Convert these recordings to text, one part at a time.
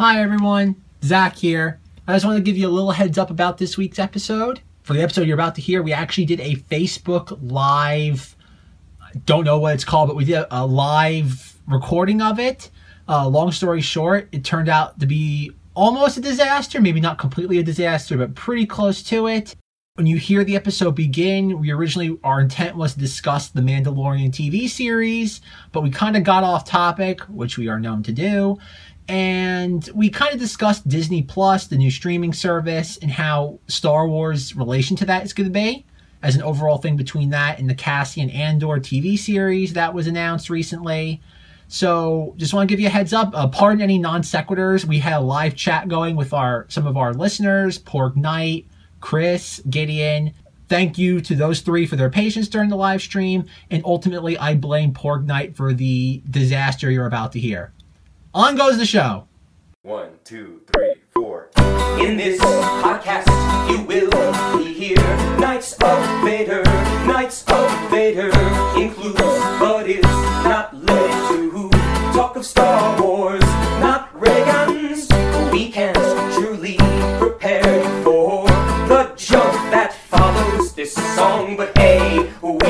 Hi everyone, Zach here. I just want to give you a little heads up about this week's episode. For the episode you're about to hear, we actually did a Facebook Live. Don't know what it's called, but we did a live recording of it. Uh, long story short, it turned out to be almost a disaster, maybe not completely a disaster, but pretty close to it. When you hear the episode begin, we originally, our intent was to discuss the Mandalorian TV series, but we kind of got off topic, which we are known to do. And we kind of discussed Disney Plus, the new streaming service, and how Star Wars' relation to that is going to be as an overall thing between that and the Cassian Andor TV series that was announced recently. So just want to give you a heads up. Uh, pardon any non sequiturs. We had a live chat going with our some of our listeners, Porg Knight, Chris, Gideon. Thank you to those three for their patience during the live stream. And ultimately, I blame Porg Knight for the disaster you're about to hear. On goes the show. One, two, three, four. In this podcast, you will be here. Knights of Vader, Knights of Vader includes, but is not limited to talk of Star Wars, not ray guns. We can't truly prepare you for the jump that follows this song, but hey, we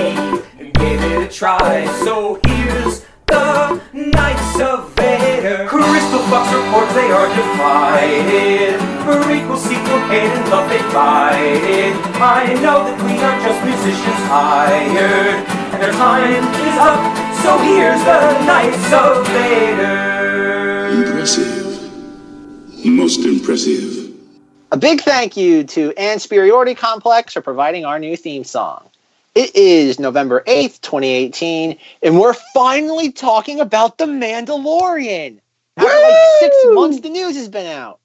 gave it a try. So here's the Knights of Vader. Crystal Fox reports they are divided. For equal sequel, hate and love they fight I know that we are just musicians hired, and their time is up. So here's the Knights of Vader. Impressive. Most impressive. A big thank you to Ann Superiority Complex for providing our new theme song. It is November 8th, 2018, and we're finally talking about The Mandalorian. After like six months, the news has been out.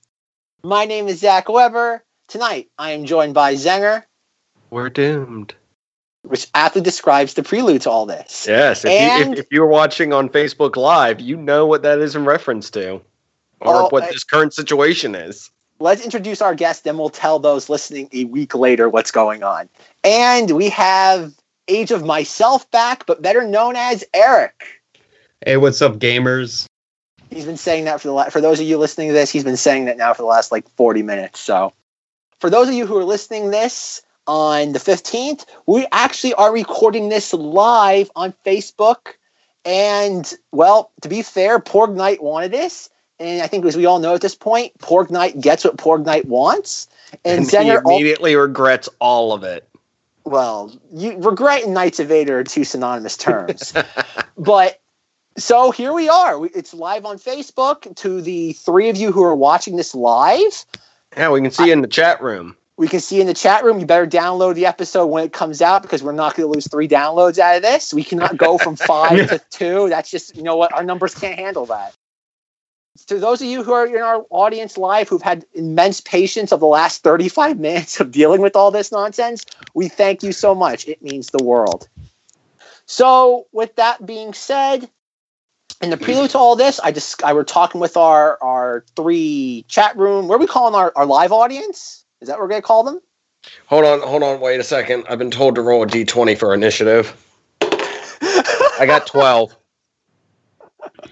My name is Zach Weber. Tonight, I am joined by Zenger, We're doomed. which aptly describes the prelude to all this. Yes, if, And- you, if, if you're watching on Facebook Live, you know what that is in reference to, or Oh, what I- this current situation is. Let's introduce our guest, then we'll tell those listening a week later what's going on. And we have Age of Myself back, but better known as Eric. Hey, what's up, gamers? He's been saying that for the la- for those of you listening to this, he's been saying that now for the last like 40 minutes. So, for those of you who are listening this on the 15th, we actually are recording this live on Facebook. And well, to be fair, Porg Knight wanted this, and I think as we all know at this point, Porg Knight gets what Porg Knight wants. And, And he Zenger, al- immediately regrets all of it. well, you regret and Knights of Vader are two synonymous terms. but so here we are. It's live on Facebook. To the three of you who are watching this live, Yeah, we can see you in the chat room. we can see in the chat room. You better download the episode when it comes out because we're not going to lose three downloads out of this. We cannot go from five to two. That's just you know what our numbers can't handle that. To those of you who are in our audience live who've had immense patience of the last 35 minutes of dealing with all this nonsense, we thank you so much. It means the world. So, with that being said, in the prelude to all this, I just I were talking with our our three chat room. What are we calling our, our live audience? Is that what we're gonna call them? Hold on, hold on, wait a second. I've been told to roll a d20 for initiative. I got 12.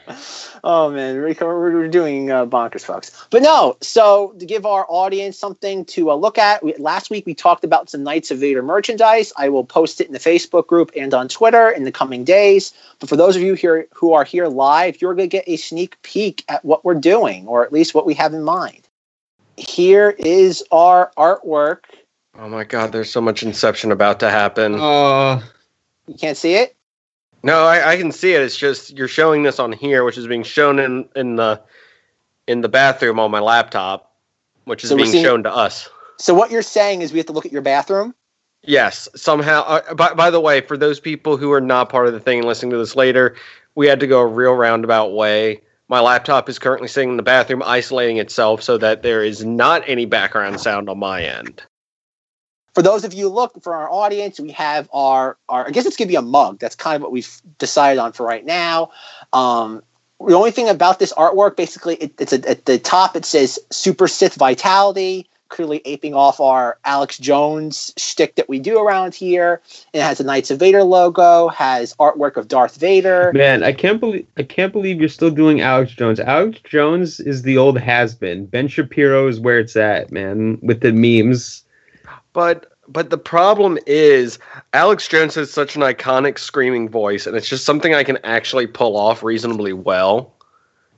Oh man, we're, we're doing uh, bonkers, folks. But no, so to give our audience something to uh, look at, we, last week we talked about some Knights of Vader merchandise. I will post it in the Facebook group and on Twitter in the coming days. But for those of you here who are here live, you're going to get a sneak peek at what we're doing, or at least what we have in mind. Here is our artwork. Oh my god, there's so much Inception about to happen. Uh, You can't see it. No, I, I can see it. It's just you're showing this on here, which is being shown in in the in the bathroom on my laptop, which is So being seeing- shown to us. So what you're saying is we have to look at your bathroom. Yes, somehow. Uh, by, by the way, for those people who are not part of the thing and listening to this later, we had to go a real roundabout way. My laptop is currently sitting in the bathroom, isolating itself so that there is not any background sound on my end. For those of you look for our audience, we have our, our I guess it's gonna be a mug. That's kind of what we've decided on for right now. Um, the only thing about this artwork, basically, it, it's a, at the top it says Super Sith Vitality. clearly aping off our Alex Jones shtick that we do around here. And it has a Knights of Vader logo, has artwork of Darth Vader. Man, I can't believe I can't believe you're still doing Alex Jones. Alex Jones is the old has been. Ben Shapiro is where it's at, man, with the memes. But but the problem is Alex Jones has such an iconic screaming voice, and it's just something I can actually pull off reasonably well.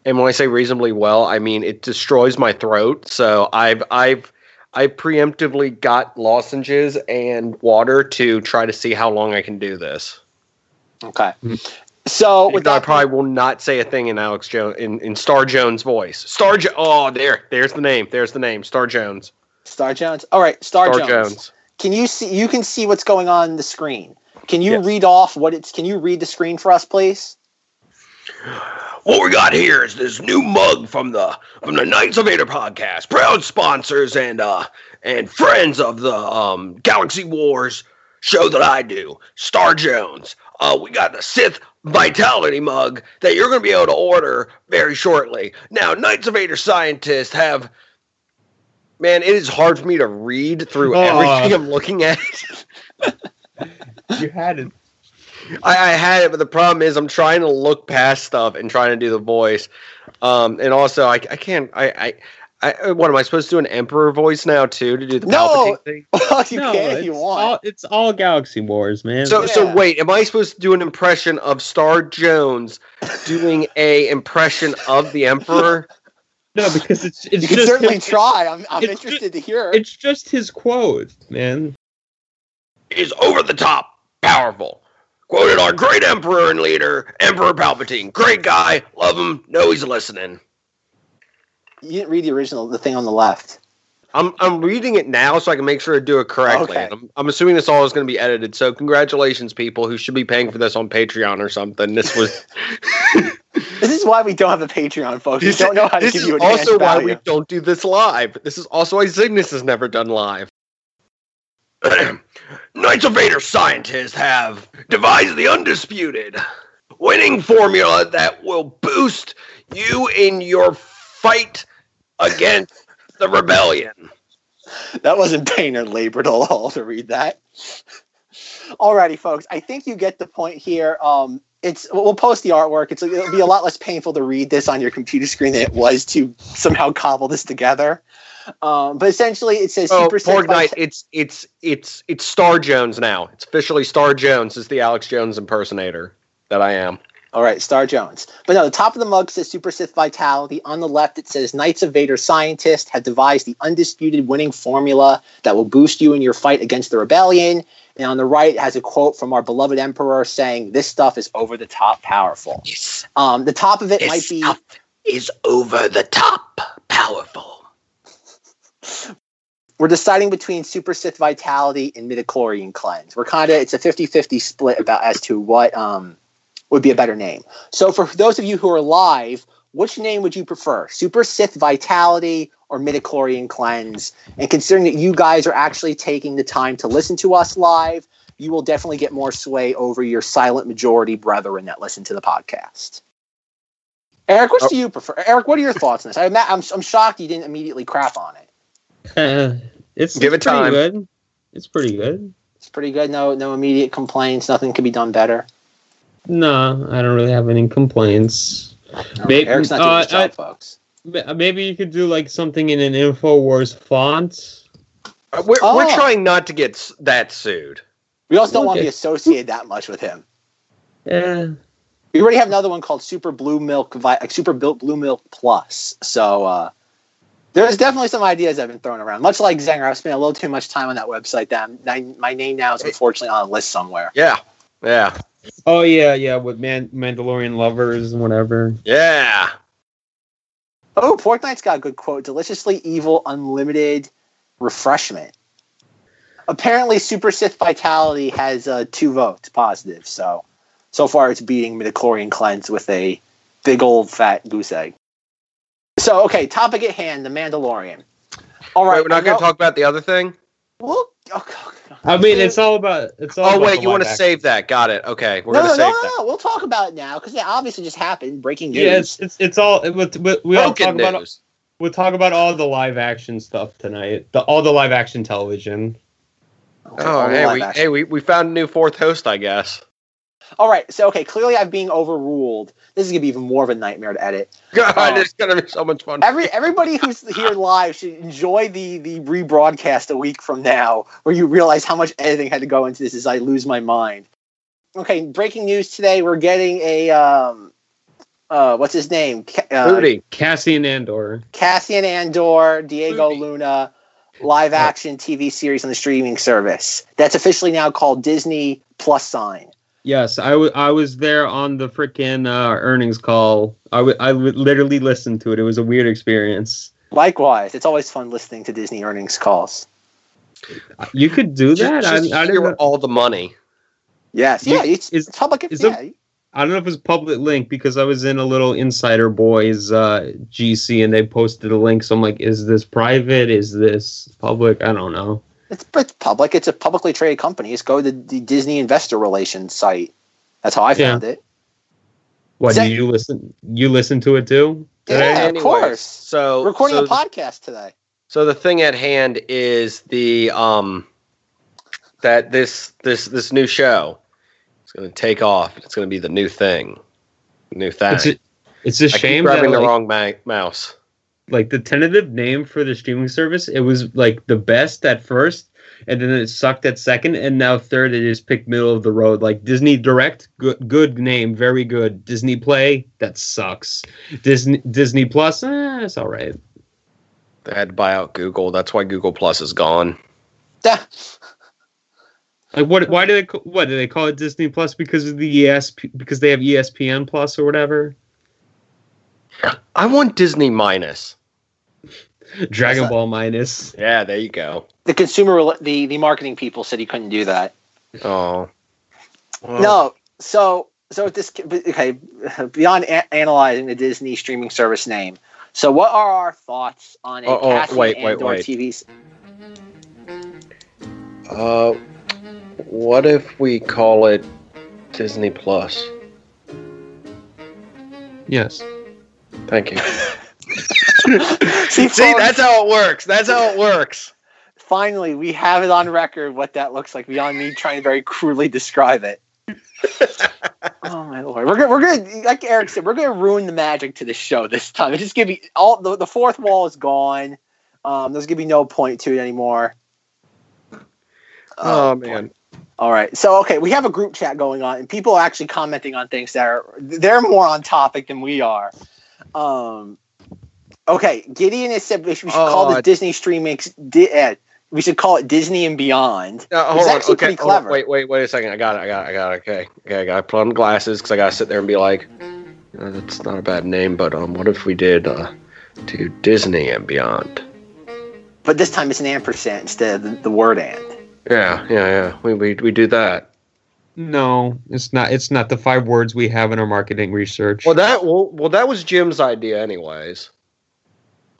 And when I say reasonably well, I mean it destroys my throat. So I've I've I preemptively got lozenges and water to try to see how long I can do this. Okay. Hmm. So with Even though I probably will not say a thing in Alex Jones in, in Star Jones voice. Star jo- Oh, there, there's the name. There's the name. Star Jones. Star Jones. All right, Star, Star Jones. Jones. Can you see? You can see what's going on in the screen. Can you Yes. read off what it's? Can you read the screen for us, please? What we got here is this new mug from the from the Knights of Vader podcast, proud sponsors and uh and friends of the um Galaxy Wars show that I do, Star Jones. Uh, we got the Sith Vitality mug that you're going to be able to order very shortly. Now, Knights of Vader scientists have. Man, it is hard for me to read through Aw. everything I'm looking at. You had it. I, I had it, but the problem is I'm trying to look past stuff and trying to do the voice. Um, and also I, I can't I, I I what am I supposed to do an emperor voice now too to do the No! Palpatine thing? Well, you no, can if it's you want. all it's all Galaxy Wars, man. So so wait, am I supposed to do an impression of Star Jones doing a impression of the emperor? no, because it's it's you can certainly his, try. I'm, I'm it's interested to hear. It's just his quote, man. Is over the top, powerful. Quoted our great emperor and leader, Emperor Palpatine. Great guy, love him, know he's listening. You didn't read the original, the thing on the left. I'm I'm reading it now so I can make sure to do it correctly. Okay. I'm, I'm assuming this all is going to be edited. So congratulations, people who should be paying for this on Patreon or something. This was This is why we don't have a Patreon, folks. We don't know how to this give is you also advanced why value. we don't do this live. This is also why Cygnus has never done live. Knights of Vader scientists have devised the undisputed winning formula that will boost you in your fight against the rebellion. That wasn't pain or labor at all to read that. Alrighty, folks. I think you get the point here. Um, it's we'll post the artwork. It's it'll be a lot less painful to read this on your computer screen than it was to somehow cobble this together. Um, but essentially, it says Oh, Super Sith Porg Knight, Vita- it's it's it's it's Star Jones now. It's officially Star Jones is the Alex Jones impersonator that I am. All right, Star Jones. But no, the top of the mug says Super Sith Vitality. On the left, it says Knights of Vader scientists have devised the undisputed winning formula that will boost you in your fight against the rebellion. And on the right, has a quote from our beloved Emperor saying, This stuff is over the top powerful. This, Um, the top of it might be. is over the top powerful. We're deciding between Super Sith Vitality and Midichlorian Cleanse. We're kind of, it's a 50 50 split about as to what um, would be a better name. So, for those of you who are live, which name would you prefer? Super Sith Vitality or Midichlorian Cleanse? And considering that you guys are actually taking the time to listen to us live, you will definitely get more sway over your silent majority brethren that listen to the podcast. Eric, which do you prefer? Eric, what are your thoughts on this? I'm, I'm, I'm shocked you didn't immediately crap on it. Uh, it's Give it's it pretty time. good. It's pretty good. It's pretty good. No, no immediate complaints. Nothing could be done better. No, I don't really have any complaints. Maybe- Eric's not doing uh, his job, I- folks. Ma- Maybe you could do like something in an Infowars font. Uh, We're, Oh. we're trying not to get s- that sued. We also don't want to Okay. be associated that much with him. Yeah. We already have another one called Super Blue Milk, Vi- like Super Bil- Blue Milk Plus. So uh, there's definitely some ideas I've been throwing around. Much like Zenger, I've spent a little too much time on that website. That I'm- my name now is unfortunately on a list somewhere. Yeah. Yeah. Oh yeah, yeah, with Man- Mandalorian lovers and whatever. Yeah. Oh, Porg Knight's got a good quote: "Deliciously evil, unlimited refreshment." Apparently, Super Sith Vitality has uh, two votes positive. So, so far it's beating Midichlorian Cleanse with a big old fat goose egg. So, okay, topic at hand: the Mandalorian. All right, Wait, we're not going to talk about the other thing? Well, okay, okay. I mean, it's all about. It's all. Oh, about wait, you want to save that. Got it. Okay. We're no, going no, to no, save no, that. no. We'll talk about it now because it obviously just happened. Breaking news. Yeah, it's it's, it's all. It, we, we all Broken talk about. news. We'll talk about all the live action stuff tonight. The all the live action television. Okay, Oh, hey, we, action. hey, we, we found a new fourth host, I guess. All right, so okay, clearly I'm being overruled. This is gonna be even more of a nightmare to edit. God, Oh. it's gonna be so much fun. Every everybody who's here live should enjoy the the rebroadcast a week from now, where you realize how much editing had to go into this as I lose my mind. Okay, breaking news today: we're getting a um, uh, what's his name? Ca- Uh, Rudy, Cassian Andor. Cassian Andor, Diego Rudy. Luna, live action TV series on the streaming service. That's officially now called Disney Plus Sign. Yes, I wa- I was there on the freaking uh, earnings call. I w- I w- literally listened to it. It was a weird experience. Likewise, it's always fun listening to Disney earnings calls. You could do that. just, just I, I, hear know, all the money. Yes, You- yeah, it's, is- it's public. is yeah, the- I don't know if it's public link because I was in a little Insider Boys uh, GC and they posted a link. So I'm like, is this private? Is this public? I don't know. It's, it's public. It's a publicly traded company. Just go to the Disney Investor Relations site. That's how I Yeah. found it. What Is that- do you listen? You listen to it too? Yeah, today? of Anyways, course. So We're recording so, a podcast today. So the thing at hand is the um that this this this new show is going to take off. It's going to be the new thing, new thing. It's a, it's a I keep shame that grabbing the like, wrong ma- mouse. Like the tentative name for the streaming service. It was like the best at first, and then it sucked at second, and now third. It just picked middle of the road. Like Disney Direct, good good name, very good. Disney Play, that sucks. Disney Disney Plus, eh, it's all right. They had to buy out Google. That's why Google Plus is gone. Yeah. Like what? Why do they? What do they call it Disney Plus? Because of the ESP? Because they have ESPN Plus or whatever. I want Disney minus. Dragon? Ball minus. Yeah, there you go. The consumer, rela- the the marketing people said he couldn't do that. Oh. Well, No, so so this okay. Beyond a- analyzing the Disney streaming service name, so what are our thoughts on a Oh, oh, wait, wait, wait. TV? s- Uh, what if we call it Disney Plus? Yes. Thank you. See, See, folks, that's how it works. That's how it works. finally we have it on record what that looks like beyond me trying to very crudely describe it. oh my lord, we're gonna we're gonna like Eric said, we're gonna ruin the magic to the show this time. It's just gonna be all the, the fourth wall is gone. Um, there's gonna be no point to it anymore. Oh, boy. man. All right. So okay, we have a group chat going on, and people are actually commenting on things that are they're more on topic than we are. Um, okay, Gideon has said we should, we should call Oh, this I- Disney streaming. Di- uh, we should call it Disney and Beyond. Uh, It's hold on. actually Okay. pretty hold on. clever. Wait, wait, wait a second. I got it. I got it. I got it. Okay. Okay. I got to put on glasses because I got to sit there and be like, uh, that's not a bad name, but um, what if we did uh, to Disney and beyond? But this time it's an ampersand instead of the, the word and. Yeah, yeah, yeah. We we we do that. No, it's not. It's not the five words we have in our marketing research. Well, that well, well, that was Jim's idea, anyways.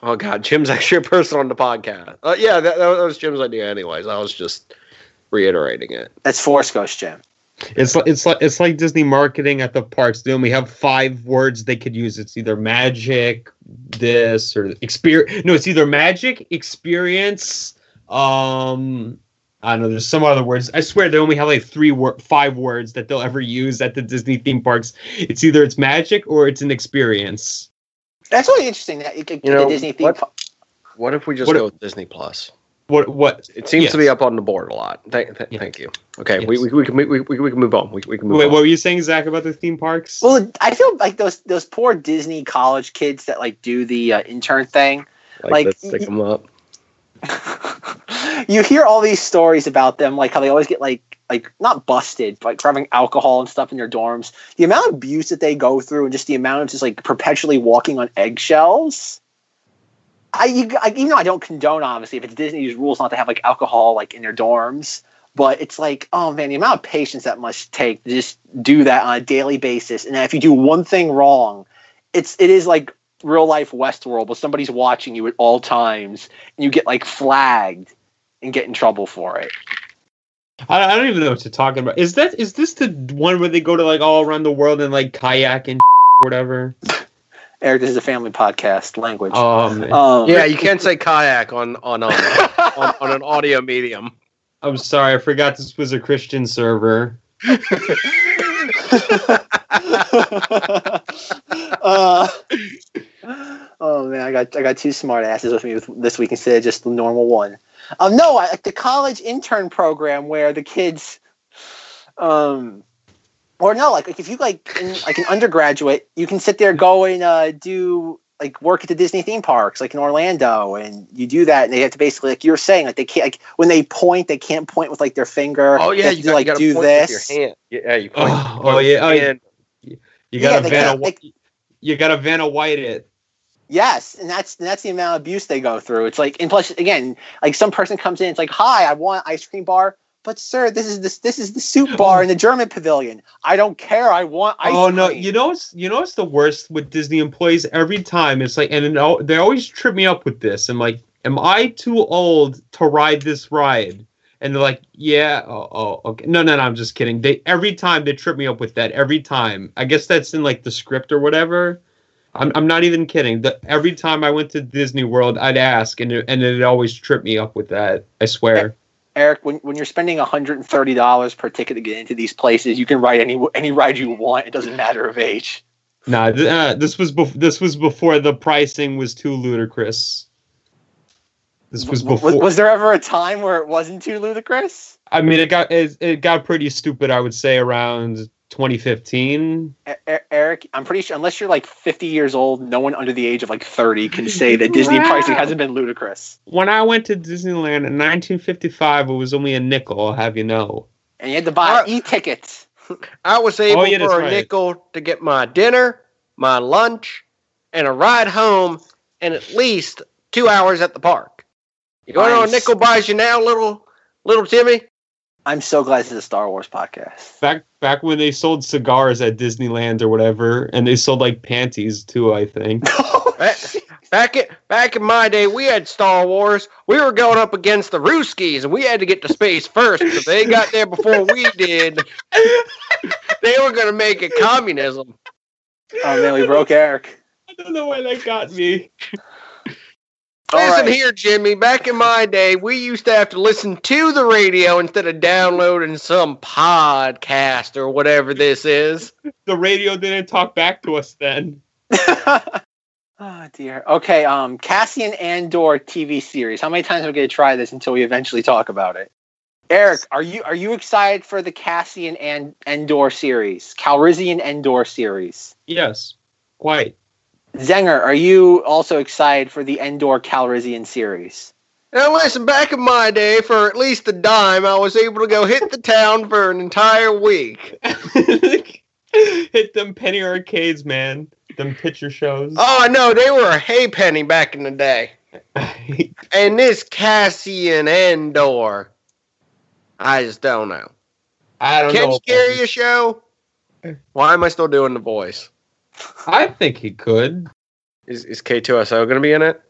Oh God, Jim's actually a person on the podcast. Uh, yeah, that, that was Jim's idea, anyways. I was just reiterating it. That's Force Ghost Jim. It's like it's like it's like Disney marketing at the parks. They only have five words they could use. It's either magic, this or experience. No, it's either magic, experience. Um, I don't know. There's some other words. I swear they only have like three word, five words that they'll ever use at the Disney theme parks. It's either it's magic or it's an experience. That's really interesting that you could You know, a Disney theme. what- pa- What if we just What- go with Disney Plus? What what? It seems Yes. to be up on the board a lot. Thank, th- Yeah. thank you. Okay, Yes. we, we, we, can, we, we, we can move on. We, we can move Wait, on. what were you saying, Zach, about the theme parks? Well, I feel like those those poor Disney college kids that like do the uh, intern thing. like, like, stick them up. you hear all these stories about them, like how they always get like like not busted, but like for having alcohol and stuff in their dorms. The amount of abuse that they go through, and just the amount of just like perpetually walking on eggshells. I, you, I even though I don't condone obviously if it's Disney's rules not to have like alcohol like in their dorms, but it's like oh man, the amount of patience that must take to just do that on a daily basis, and if you do one thing wrong, it's it is like real life Westworld, where somebody's watching you at all times, and you get like flagged and get in trouble for it. I, I don't even know what you're talking about. Is that is this the one where they go to like all around the world and like kayak and whatever? Eric, this is a family podcast language. Um, Um, Yeah, you can't say kayak on on um, on, on an audio medium. I'm sorry, I forgot this was a Christian server. uh, oh man, I got I got two smart asses with me this week instead of just the normal one. Um, no, I, like the college intern program where the kids, um, or no, like, like if you like in, like an undergraduate, you can sit there go and uh, do like work at the Disney theme parks, like in Orlando, and you do that, and they have to basically like you're saying, like they can't like when they point, they can't point with like their finger. Oh They yeah, have you, to, got, like you do point this. with your hand. Yeah, you point. Oh, point oh, yeah, oh, yeah. You gotta they Vanna, got- Whi- you gotta Vanna White it. Yes, and that's and that's the amount of abuse they go through. It's like, and plus, again, like some person comes in, it's like, "Hi, I want ice cream bar," but sir, this is this this is the soup bar in the German pavilion. I don't care. I want ice oh no, cream. you know it's you know it's the worst with Disney employees every time. It's like and it, they always trip me up with this. I'm like, am I too old to ride this ride? And they're like, yeah, oh, oh okay. No, no, no, I'm just kidding. They every time they trip me up with that. Every time. I guess that's in like the script or whatever. I'm, I'm not even kidding. The, every time I went to Disney World, I'd ask, and it, and it always tripped me up with that. I swear. Eric, when, when you're spending $130 per ticket to get into these places, you can ride any any ride you want. It doesn't matter of age. Nah, th- uh, this was bef- this was before the pricing was too ludicrous. This was before. Was, was there ever a time where it wasn't too ludicrous? I mean, it got it, it got pretty stupid. I would say around 2015. E- E- Eric, I'm pretty sure unless you're like 50 years old, no one under the age of like 30 can say that Disney pricing hasn't been ludicrous. When I went to Disneyland in 1955, it was only a nickel. I'll have you know. And you had to buy What? e-tickets. I was able Oh, yeah, for a right. nickel to get my dinner, my lunch, and a ride home, and at least two hours at the park. You want to know what a nickel buys you now, little little Timmy? I'm so glad this is a Star Wars podcast. Back back when they sold cigars at Disneyland or whatever, and they sold like panties too. I think. Back, back in back in my day, we had Star Wars. We were going up against the Ruskies, and we had to get to space first. Because they got there before we did. They were going to make it communism. Oh man, we broke Eric. I don't know why that got me. All Listen right. here, Jimmy. Back in my day, we used to have to listen to the radio instead of downloading some podcast or whatever this is. The radio didn't talk back to us then. oh dear. Okay. Um, Cassian Andor TV series. How many times are we going to try this until we eventually talk about it? Eric, are you are you excited for the Cassian and Endor series, Calrissian Endor series? Yes, quite. Zenger, are you also excited for the Endor Calrissian series? Now, listen, back in my day, for at least a dime, I was able to go hit the town for an entire week. Hit them penny arcades, man. Them picture shows. Oh, I know, they were a hay penny back in the day. And this Cassian Endor, I just don't know. I don't Can know. you carry a show? Why am I still doing the voice? I think he could. Is, is K2SO going to be in it?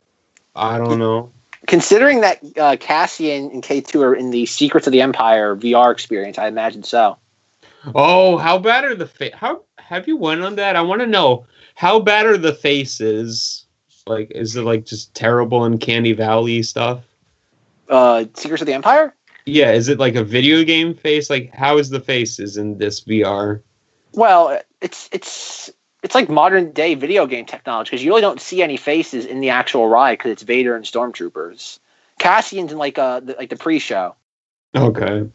I don't know. Considering that uh, Cassian and K2 are in the Secrets of the Empire VR experience, I imagine so. Oh, how bad are the fa- how have you went on that? I want to know how bad are the faces? Like, is it like just terrible uncanny valley stuff? Uh, Secrets of the Empire? Yeah, is it like a video game face? Like, how is the faces in this VR? Well, it's it's it's like modern day video game technology because you really don't see any faces in the actual ride because it's Vader and stormtroopers. Cassian's in like uh the, like the pre-show. Okay.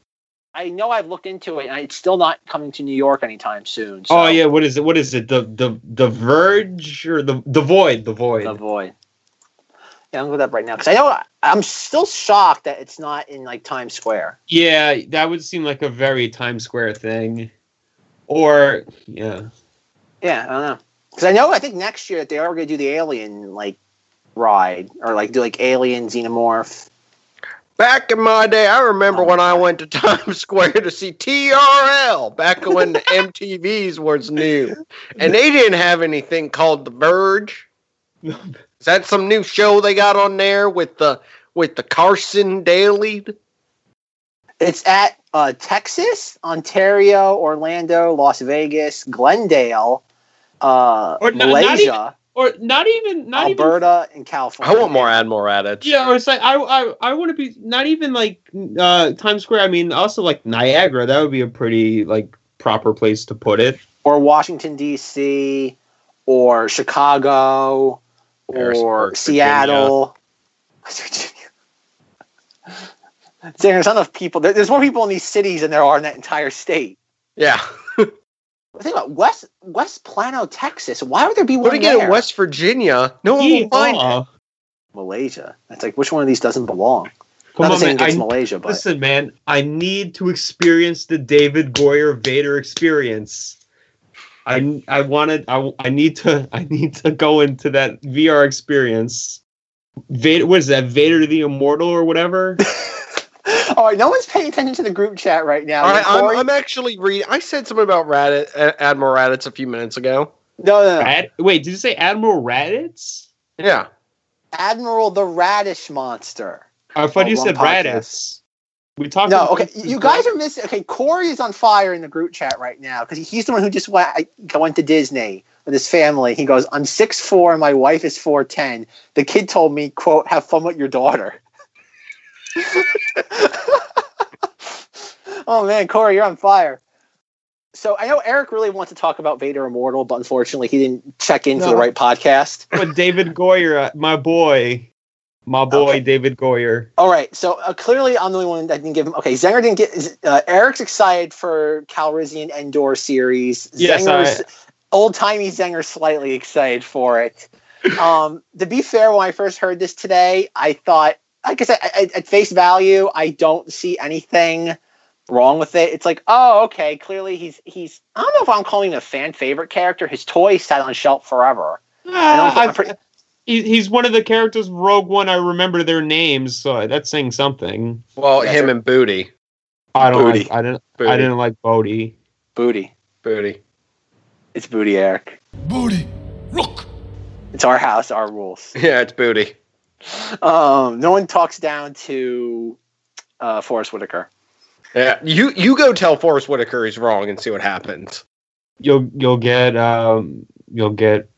I know I've looked into it and it's still not coming to New York anytime soon. So Oh yeah, what is it? What is it? The the the Verge or the the Void? The Void. the void. Yeah, I'm look up right now because I know I'm still shocked that it's not in like Times Square. Yeah, that would seem like a very Times Square thing. Or yeah. Yeah, I don't know because I know I think next year they are gonna do the Alien like ride or like do like Alien Xenomorph. Back in my day, I remember when I went to Times Square to see TRL back when the MTVs was new. And they didn't have anything called The Verge. Is that some new show they got on there with the with the Carson Daly? It's at uh, Texas, Ontario, Orlando, Las Vegas, Glendale, uh, Or not- not Malaysia. or not even not even Alberta and California. I want more Admiral Raditz. Yeah, or it's like I I, I want to be not even like uh Times Square. I mean, also like Niagara. That would be a pretty like proper place to put it. or Washington D.C. or Chicago or Harrisburg, Seattle. There's enough people. There's more people in these cities than there are in that entire state. Yeah. Think about West West Plano, Texas. Why would there be one Putting it there? in West Virginia, no one will find it. Malaysia. It's like which one of these doesn't belong? Come Not on, saying man. it's I, Malaysia, but listen, man. I need to experience the David Goyer Vader experience. I I wanted I, I need to I need to go into that VR experience. Vader, what is that? Vader the Immortal or whatever? all right. No one's paying attention to the group chat right now. All right, Corey- I'm, I'm actually reading. I said something about Raditz, uh, Admiral Raditz a few minutes ago. no, no, no. Rad, wait, did you say Admiral Raditz? Yeah. Admiral the Radish Monster. I thought Oh, you said podcast. Raditz. We talked. No, about okay. You guys are missing. Okay, Corey is on fire in the group chat right now because he's the one who just went went to Disney with his family. He goes, "I'm six four and my wife is four ten. The kid told me, quote, have fun with your daughter." oh man, Corey, you're on fire. So I know Eric really wants to talk about Vader Immortal, but unfortunately he didn't check in for the right podcast. But David Goyer, uh, my boy, my boy, Okay. David Goyer. All right, so uh, clearly I'm the only one that didn't give him. Okay, Zenger didn't get. Uh, Eric's excited for Calrissian Endor series. Yes, Zenger's old timey Zenger slightly excited for it. Um, to be fair, when I first heard this today, I thought, like I said, I, I- at face value, I don't see anything wrong with it. It's like, oh, okay, clearly he's he's. I don't know if I'm calling him a fan favorite character. His toy sat on shelf forever. Ah, I don't. I'm I- pretty, he's one of the characters Rogue One. I remember their names, so that's saying something. Well, Yeah, him sure. and Booty. I don't Booty. like. I didn't. Booty. I didn't like Bodhi. booty. Booty. It's booty, Eric. Booty, look. It's our house, our rules. Yeah, it's Booty. Um, no one talks down to uh, Forest Whitaker. Yeah, you you go tell Forest Whitaker he's wrong and see what happens. You'll you'll get um you'll get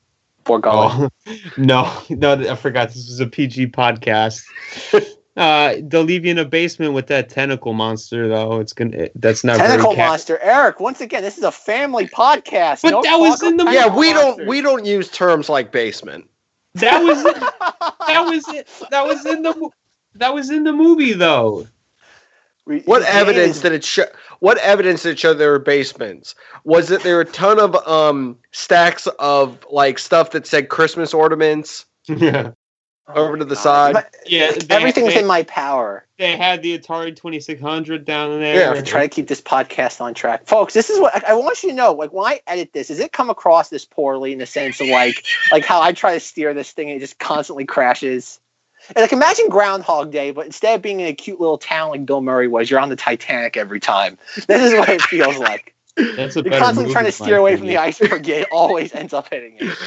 Poor golly. oh no no I forgot this was a PG podcast. Uh, they'll leave you in a basement with that tentacle monster, though. It's gonna. That's not Tentacle very cat- monster, Eric. Once again, this is a family podcast. But No that was in the- of Yeah, tentacle we don't we don't use terms like basement. That was it. that was it. That was in the. That was in the movie, though. We- What his evidence is- did it show? What evidence did it show there were basements? Was it there were a ton of um stacks of like stuff that said Christmas ornaments yeah, over oh, to the side? But Yeah, they- everything they- within my power. they had the Atari Twenty Six Hundred down there. Yeah, to try to keep this podcast on track, folks. This is what I, I want you to know. Like when I edit this, does it come across this poorly in the sense of like like how I try to steer this thing and it just constantly crashes? And like imagine Groundhog Day, but instead of being in a cute little town like Bill Murray was, you're on the Titanic every time. This is what it feels like. That's a You're constantly trying to movie, in my steer away from the iceberg. It always ends up hitting it.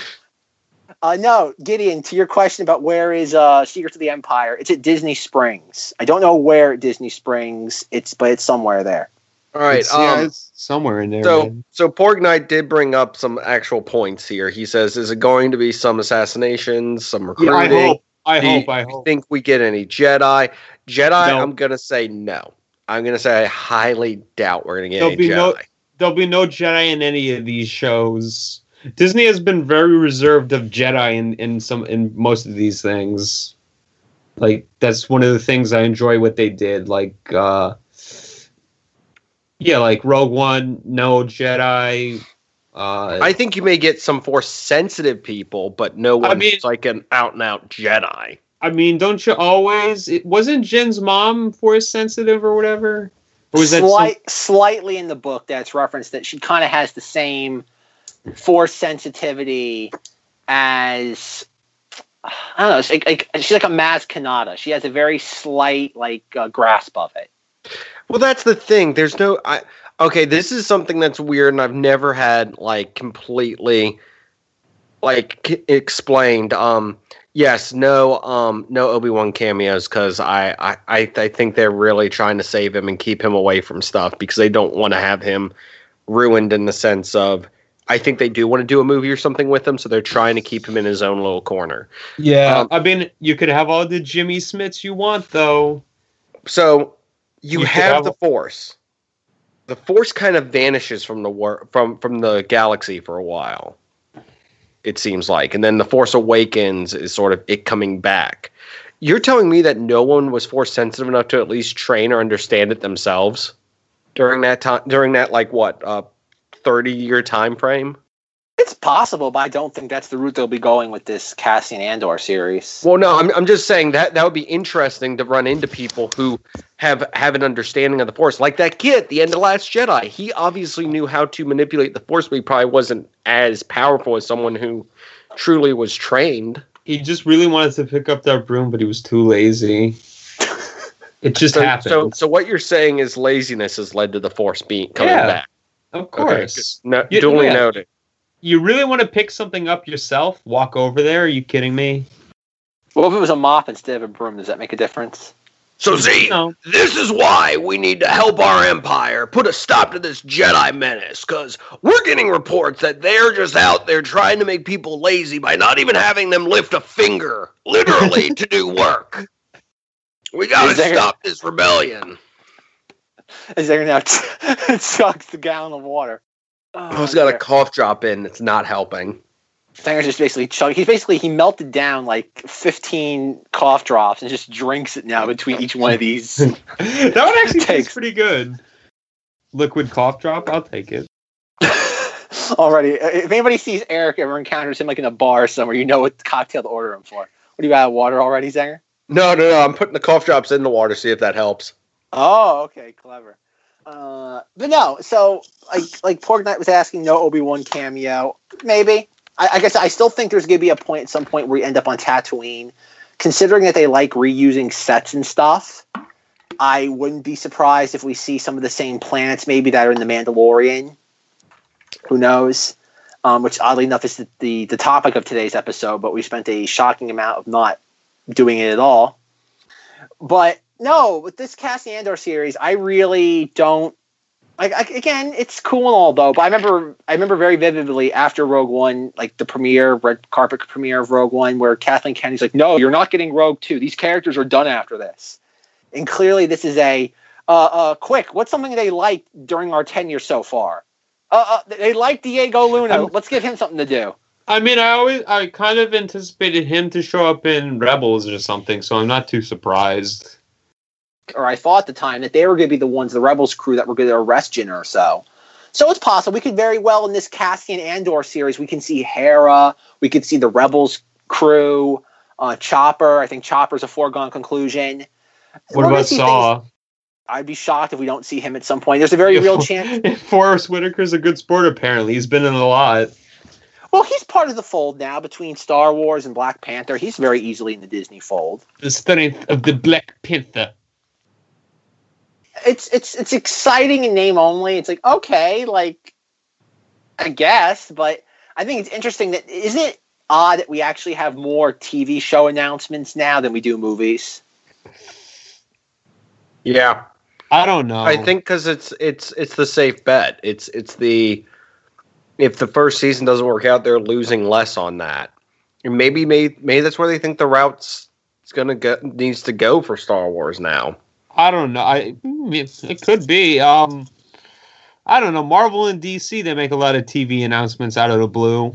Uh, no, Gideon, to your question about where is uh, Secrets of the Empire, it's at Disney Springs. I don't know where at Disney Springs, it's but it's somewhere there. All right. It's, yeah, Um, it's somewhere in there. so man. so Porg Knight did bring up some actual points here. He says, "Is it going to be some assassinations, some Yeah, recruiting? I hope. I Do you- hope. I do you hope. think we get any Jedi? Jedi? No. I'm gonna say no. I'm gonna say I highly doubt we're gonna get There'll any be Jedi. no- There'll be no Jedi in any of these shows. Disney has been very reserved of Jedi in, in some in most of these things. Like that's one of the things I enjoy what they did. Like uh yeah, like Rogue One, no Jedi. Uh I think you may get some force sensitive people, but no I mean- who's like an out and out Jedi. I mean, don't you always? It, wasn't Jyn's mom force sensitive or whatever? Or was that some- slightly in the book that's referenced that she kind of has the same force sensitivity as I don't know. It's like, like she's like a Maz Kanata. She has a very slight like uh, grasp of it. Well, that's the thing. There's no. I okay. This is something that's weird, and I've never had like completely like c- explained. Um, yes, no, um, no Obi Wan cameos because I, I, I, I think they're really trying to save him and keep him away from stuff because they don't want to have him ruined in the sense of I think they do want to do a movie or something with him, so they're trying to keep him in his own little corner. Yeah, Um, I mean, you could have all the Jimmy Smiths you want, though. So you, You have have- the Force. The Force kind of vanishes from the wor- from from the galaxy for a while. It seems like, and then the Force Awakens is sort of it coming back. You're telling me that no one was Force sensitive enough to at least train or understand it themselves during that time during that like what uh 30 year time frame? It's possible, but I don't think that's the route they'll be going with this Cassian Andor series. Well, no, I'm, I'm just saying that that would be interesting to run into people who have have an understanding of the Force, like that kid at the end of Last Jedi. He obviously knew how to manipulate the Force, but he probably wasn't as powerful as someone who truly was trained. He just really wanted to pick up that broom, but he was too lazy. It just So, happened. so, so what you're saying is laziness has led to the Force being coming Yeah, back. Of course. good. no, You- duly yeah. noted. You really want to pick something up yourself? Walk over there? Are you kidding me? Well, if it was a mop instead of a broom? Does that make a difference? So, Z, No. this is why we need to help our empire put a stop to this Jedi menace, because we're getting reports that they're just out there trying to make people lazy by not even having them lift a finger, literally, to do work. We gotta there- stop this rebellion. Is there now chucks the gallon of water? Oh, just got a cough drop in. It's not helping. Stanger's just basically chug. He's basically he melted down like 15 cough drops and just drinks it now between each one of these. that one actually tastes pretty good. Liquid cough drop? I'll take it. Already, Uh, if anybody sees Eric ever encounters him like in a bar somewhere, you know what cocktail to order him for. What do you got? Water already, Zenger? No, no, no. I'm putting the cough drops in the water, see if that helps. Oh, okay, clever. Uh, but no, so like like Porg Knight was asking, no Obi Wan cameo, maybe. I, I guess I still think there's gonna be a point at some point where we end up on Tatooine. Considering that they like reusing sets and stuff, I wouldn't be surprised if we see some of the same planets maybe that are in the Mandalorian. Who knows? Um, which oddly enough is the, the the topic of today's episode, but we spent a shocking amount of not doing it at all. But no, with this Cassian Andor series, I really don't. Like I, again, it's cool and all though. But I remember, I remember very vividly after Rogue One, like the premiere, red carpet premiere of Rogue One, where Kathleen Kennedy's like, "No, you're not getting Rogue Two. These characters are done after this." And clearly, this is a uh, uh, quick. What's something they liked during our tenure so far? Uh, uh, they like Diego Luna. I'm- Let's give him something to do. I mean, I always, I kind of anticipated him to show up in Rebels or something, so I'm not too surprised. Or I thought at the time that they were going to be the ones, the Rebels crew, that were going to arrest Jyn Erso. So it's possible we could very well in this Cassian Andor series we can see Hera, we could see the Rebels crew, uh, Chopper. I think Chopper's a foregone conclusion. What We're about Saw? things- I'd be shocked if we don't see him at some point. There's a very real chance. Forest Whitaker's a good sport. Apparently, he's been in a lot. Well, he's part of the fold now between Star Wars and Black Panther. He's very easily in the Disney fold. The strength of the Black Panther. It's it's it's exciting in name only. It's like okay, like I guess, but I think it's interesting that isn't it odd that we actually have more TV show announcements now than we do movies. Yeah, I don't know. I think because it's it's it's the safe bet. It's it's the if the first season doesn't work out, they're losing less on that. And maybe maybe maybe that's where they think the routes it's gonna go needs to go for Star Wars now. I don't know. I it, could be. Um, I don't know. Marvel and DC they make a lot of TV announcements out of the blue.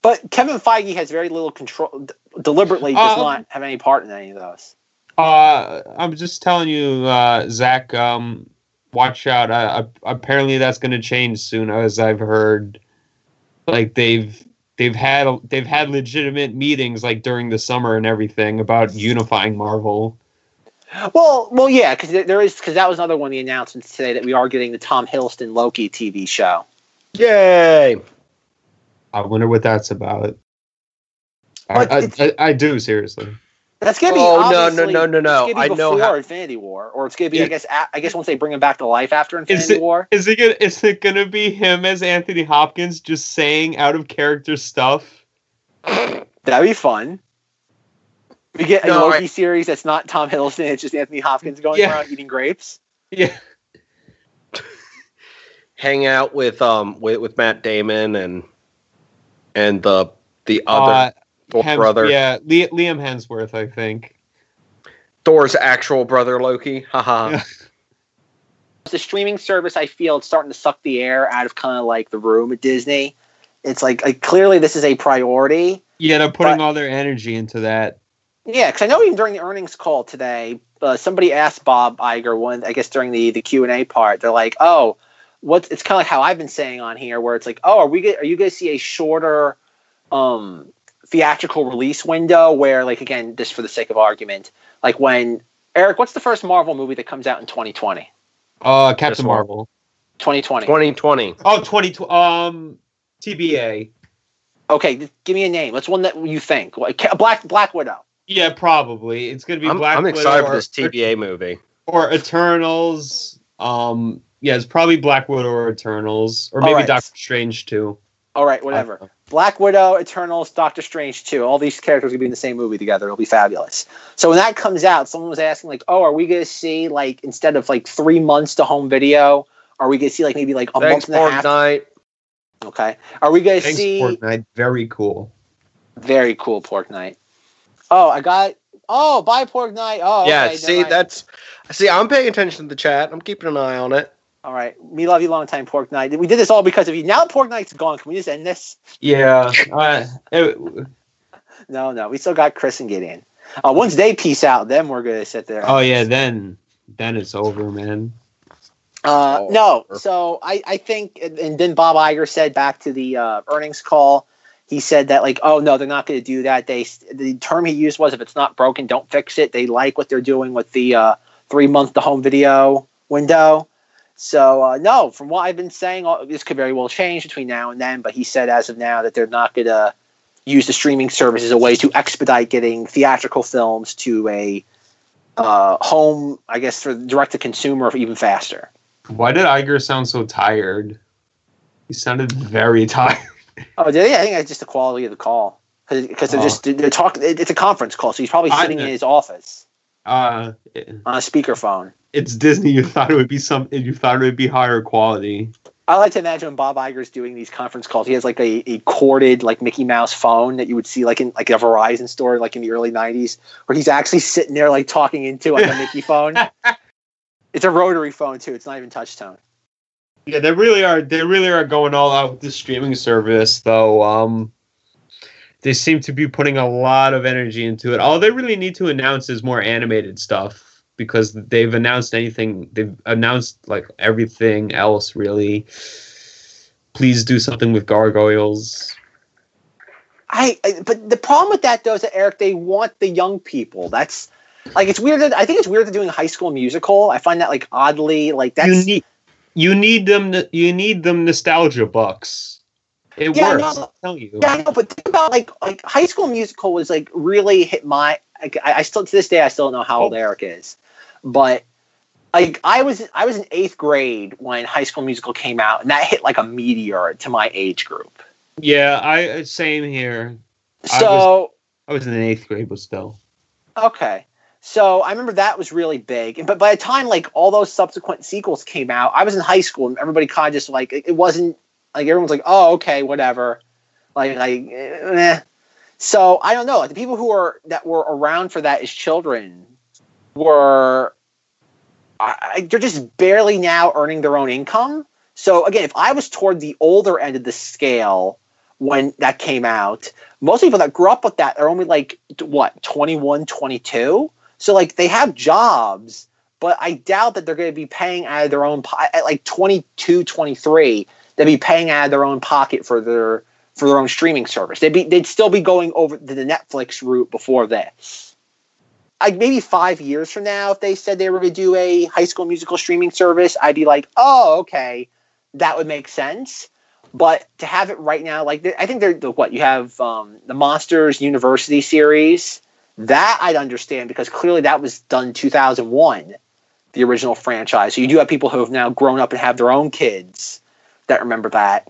But Kevin Feige has very little control. d- Deliberately does Um, not have any part in any of those. Uh, I'm just telling you, uh, Zach. Um, watch out. Uh, apparently, that's going to change soon, as I've heard. Like they've they've had they've had legitimate meetings like during the summer and everything about unifying Marvel. Well, well, yeah, because there is because that was another one of the announcements today that we are getting the Tom Hiddleston Loki TV show. Yay! I wonder what that's about. I, I, I, I do seriously. That's gonna be Oh, no, no, obviously- no, no, no. It's gonna I know how- Infinity War, or it's gonna be I guess I guess once they bring him back to life after Infinity it- War. Is it gonna, is it gonna be him as Anthony Hopkins just saying out of character stuff? That'd be fun. We get a No, Loki I- series that's not Tom Hiddleston; it's just Anthony Hopkins going Yeah. around eating grapes. Yeah. hang out with um with, with Matt Damon and and the the other Uh, Thor Hems- brother, Yeah, Le- Liam Hemsworth, I think. Thor's actual brother Loki. Haha. Yeah. It's a streaming service. I feel it's starting to suck the air out of kind of like the room at Disney. It's like, like clearly this is a priority. Yeah, they're putting But- all their energy into that. Yeah, because I know even during the earnings call today, uh, somebody asked Bob Iger one. I guess during the the Q and A part, they're like, "Oh, what's?" It's kind of like how I've been saying on here, where it's like, "Oh, are we? go- Are you going to see a shorter um, theatrical release window? Where, like, again, just for the sake of argument, like when Eric, what's the first Marvel movie that comes out in 2020? Uh, Captain This. Marvel. 2020. 2020. Oh, 20, um, TBA. Okay, give me a name. What's one that you think? Black Black Widow. Yeah, probably. It's gonna be I'm, Black I'm Widow excited or, for this TBA movie. or Eternals. Um, yeah, it's probably Black Widow or Eternals, or maybe right. Doctor Strange too. All right, whatever. Black Widow, Eternals, Doctor Strange too. All these characters will be in the same movie together. It'll be fabulous. So when that comes out, someone was asking, like, oh, are we going to see, like, instead of like three months to home video, are we going to see, like, maybe like a Thanks, month and a half? Fortnite. Okay. Are we going to Thanks, see. Fortnite. Very cool. Very cool, Porg Knight. Oh, I got. Oh, bye, Porg Knight. Oh, yeah, okay, see, never mind. that's see, I'm paying attention to the chat. I'm keeping an eye on it. All right. Me love you long time, Porg Knight. We did this all because of you. Now Porg Knight's gone, can we just end this? Yeah. Uh, it- No, no. We still got Chris and Gideon. Uh, once they peace out, then we're going to sit there. oh yeah, then then it's over, man. Uh, Oh, no, sure. so I, I think, and then Bob Iger said back to the uh, earnings call, he said that like, oh no, they're not going to do that. They the term he used was if it's not broken, don't fix it. They like what they're doing with the uh, three month to home video window. So uh, no, from what I've been saying, this could very well change between now and then. But he said as of now that they're not going to use the streaming service as a way to expedite getting theatrical films to a uh, home, I guess, for direct to consumer even faster. Why did Iger sound so tired? He sounded very tired. Oh, he? I think it's just the quality of the call because they're Oh. just they're talking. It's a conference call, so he's probably I sitting in his office Uh, on a speakerphone. it's Disney. You thought it would be some. You thought it would be higher quality. I like to imagine when Bob Iger's doing these conference calls, he has like a, a corded like Mickey Mouse phone that you would see like in like a Verizon store like in the early '90s, where he's actually sitting there like talking into like a Mickey phone. It's a rotary phone too. It's not even touch tone. Yeah, they really are. They really are going all out with the streaming service, though. Um, they seem to be putting a lot of energy into it. All they really need to announce is more animated stuff because they've announced anything. They've announced like everything else. Really, please do something with gargoyles. I, I but the problem with that though is that Eric, they want the young people. That's like it's weird that I think it's weird they're doing a high school musical. I find that like oddly like that's need you need them. You need them nostalgia bucks. It Yeah, works. no. Tell you. Yeah, I know, but think about like like High School Musical was like really hit my. Like, I, I still to this day I still don't know how old Oh. Eric is, but like I was I was in eighth grade when High School Musical came out, and that hit like a meteor to my age group. Yeah, I uh, same here. I So I was in eighth grade, but still. okay, so I remember that was really big, but by the time like all those subsequent sequels came out, I was in high school, and everybody kind of just like it, wasn't like everyone's like oh okay whatever, like like eh. So I don't know. Like, The people who are that were around for that as children were I- they're just barely now earning their own income. So again, if I was toward the older end of the scale when that came out, most people that grew up with that are only like what 21, 22. So like they have jobs, but I doubt that they're going to be paying out of their own po- at like 22, 23. They'd be paying out of their own pocket for their for their own streaming service. They'd be they'd still be going over the Netflix route before this. Like maybe five years from now, if they said they were going to do a High School Musical streaming service, I'd be like, oh, okay, that would make sense. But to have it right now, like I think they're the- what you have um, the Monsters University series. That I'd understand because clearly that was done 2001, the original franchise. So you do have people who have now grown up and have their own kids that remember that.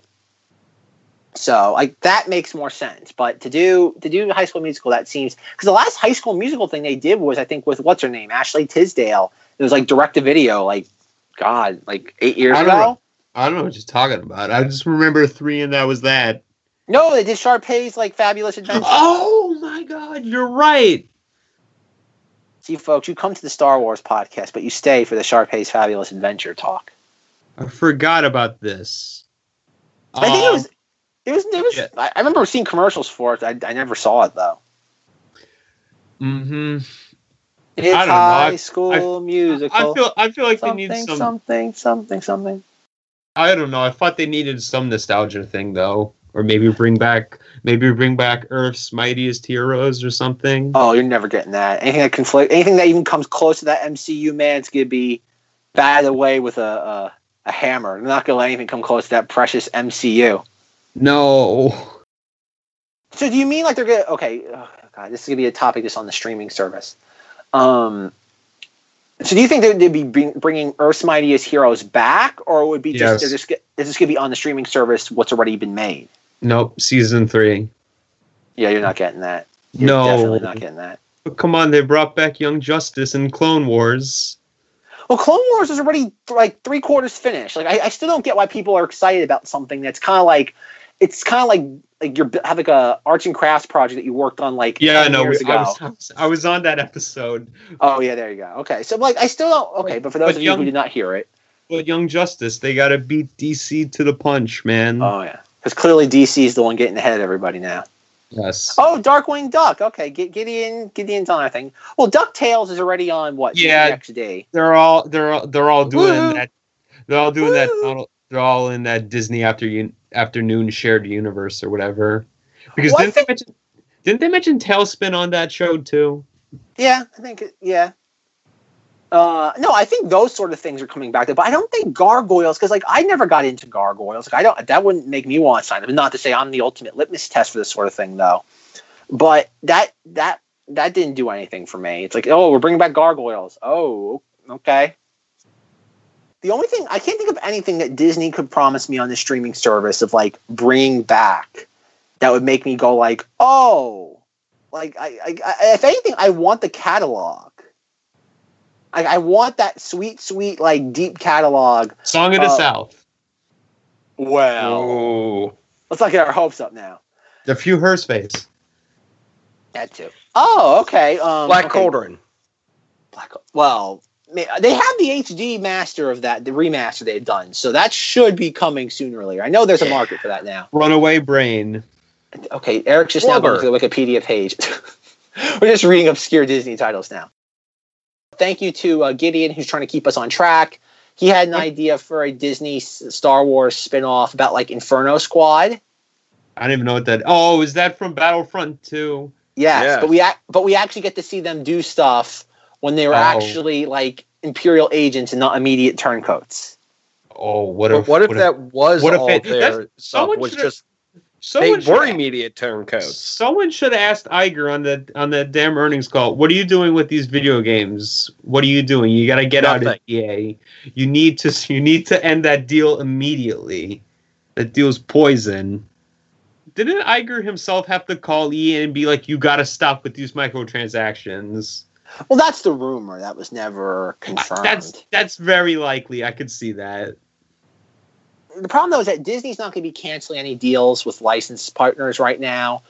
So like that makes more sense. But to do to do High School Musical, that seems because the last High School Musical thing they did was I think with what's her name Ashley Tisdale. It was like direct to video, like God, like eight years I don't ago. know. I don't know what you're talking about. I just remember three, and that was that. No, they did Sharpay's like Fabulous Adventure. Oh god, you're right. See, folks, you come to the Star Wars podcast, but you stay for the Sharpay's Fabulous Adventure talk. I forgot about this. I think it Um, was. It was. It was. yeah. I, I remember seeing commercials for it. I, I never saw it though. Mm-hmm. It's I don't know. High I- School Musical. I feel I feel like they need some. something, something, something. I don't know. I thought they needed some nostalgia thing though, or maybe bring back maybe bring back Earth's mightiest heroes or something. Oh, you're never getting that. Anything that conflict, anything that even comes close to that MCU man, it's gonna be batted away with a a, a hammer. They're not gonna let anything come close to that precious MCU. No. So do you mean like they're gonna? Okay, oh God, this is gonna be a topic just on the streaming service. Um, so do you think they'd, be bringing Earth's Mightiest Heroes back, or would it be just Yes. they're just is this gonna be on the streaming service? What's already been made? Nope. Season three. Yeah, you're not getting that. You're No. definitely not getting that. But come on, they brought back Young Justice and Clone Wars. Well, Clone Wars is already like three quarters finished. Like, I, I still don't get why people are excited about something that's kind of like, it's kind of like like you're have like a arts and crafts project that you worked on like Yeah, no, years we, ago. I was, I was I was on that episode. Oh yeah, there you go. Okay, so like I still don't. Okay, but for those But of you who did not hear it, But Young Justice, they gotta beat DC to the punch, man. oh yeah, because clearly DC is the one getting ahead of everybody now. yes. Oh, Darkwing Duck. Okay, G- Gideon Gideon's on our thing. Well, Ducktales is already on what? Yeah. XD. They're all they're all, they're all doing Woo. that. They're all doing that. Donald- They're all in that Disney after afternoon shared universe or whatever. Because Well, didn't they mention didn't they mention Tailspin on that show too? Yeah, I think yeah. Uh, no, I think those sort of things are coming back, but I don't think gargoyles because like I never got into gargoyles. Like, I don't. That wouldn't make me want to sign up. Not to say I'm the ultimate litmus test for this sort of thing, though. But that that that didn't do anything for me. It's like, oh, we're bringing back gargoyles. Oh, okay. The only thing I can't think of anything that Disney could promise me on the streaming service of like bringing back that would make me go like, oh, like I, I, I if anything, I want the catalog. I, I want that sweet, sweet, like deep catalog. Song of the Uh, South. Well, let's not get our hopes up now. Der Fuehrer's Face. That too. Oh, okay. Um, Black okay. Cauldron. Black. Well, ma- they have the HD master of that, the remaster they've done, so that should be coming sooner or later. I know there's a market for that now. Runaway Brain. Okay, Eric's just now going to the Wikipedia page. We're just reading obscure Disney titles now. Thank you to uh, Gideon, who's trying to keep us on track. He had an idea for a Disney S- Star Wars spin-off about like Inferno Squad. I don't even know what that. Oh, is that from Battlefront 2? Yes, Yeah. but we ac- but we actually get to see them do stuff when they were Oh. actually like Imperial agents and not immediate turncoats. Oh, what But if what if what that was what if all it- their stuff someone was should've- just they someone should- were immediate turncoats. Someone should have asked Iger on the on the damn earnings call. What are you doing with these video games? What are you doing? You got to get out of Nothing. EA. You need to you need to end that deal immediately. That deal's poison. Didn't Iger himself have to call EA and be like, "You got to stop with these microtransactions"? Well, that's the rumor. That was never confirmed. That's that's very likely. I could see that. the problem though is that Disney's not going to be canceling any deals with licensed partners right now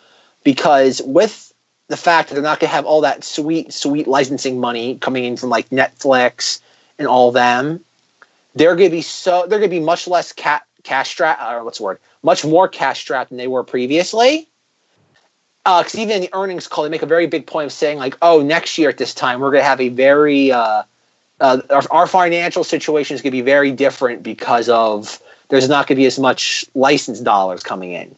because with the fact that they're not going to have all that sweet, sweet licensing money coming in from like Netflix and all them, they're going to be so they're going to be much less ca- cash strapped or what's the word, much more cash strapped than they were previously. Because even in the earnings call, they make a very big point of saying like, "Oh, next year at this time, we're going to have a very uh, uh, our, our financial situation is going to be very different because of there's not going to be as much license dollars coming in.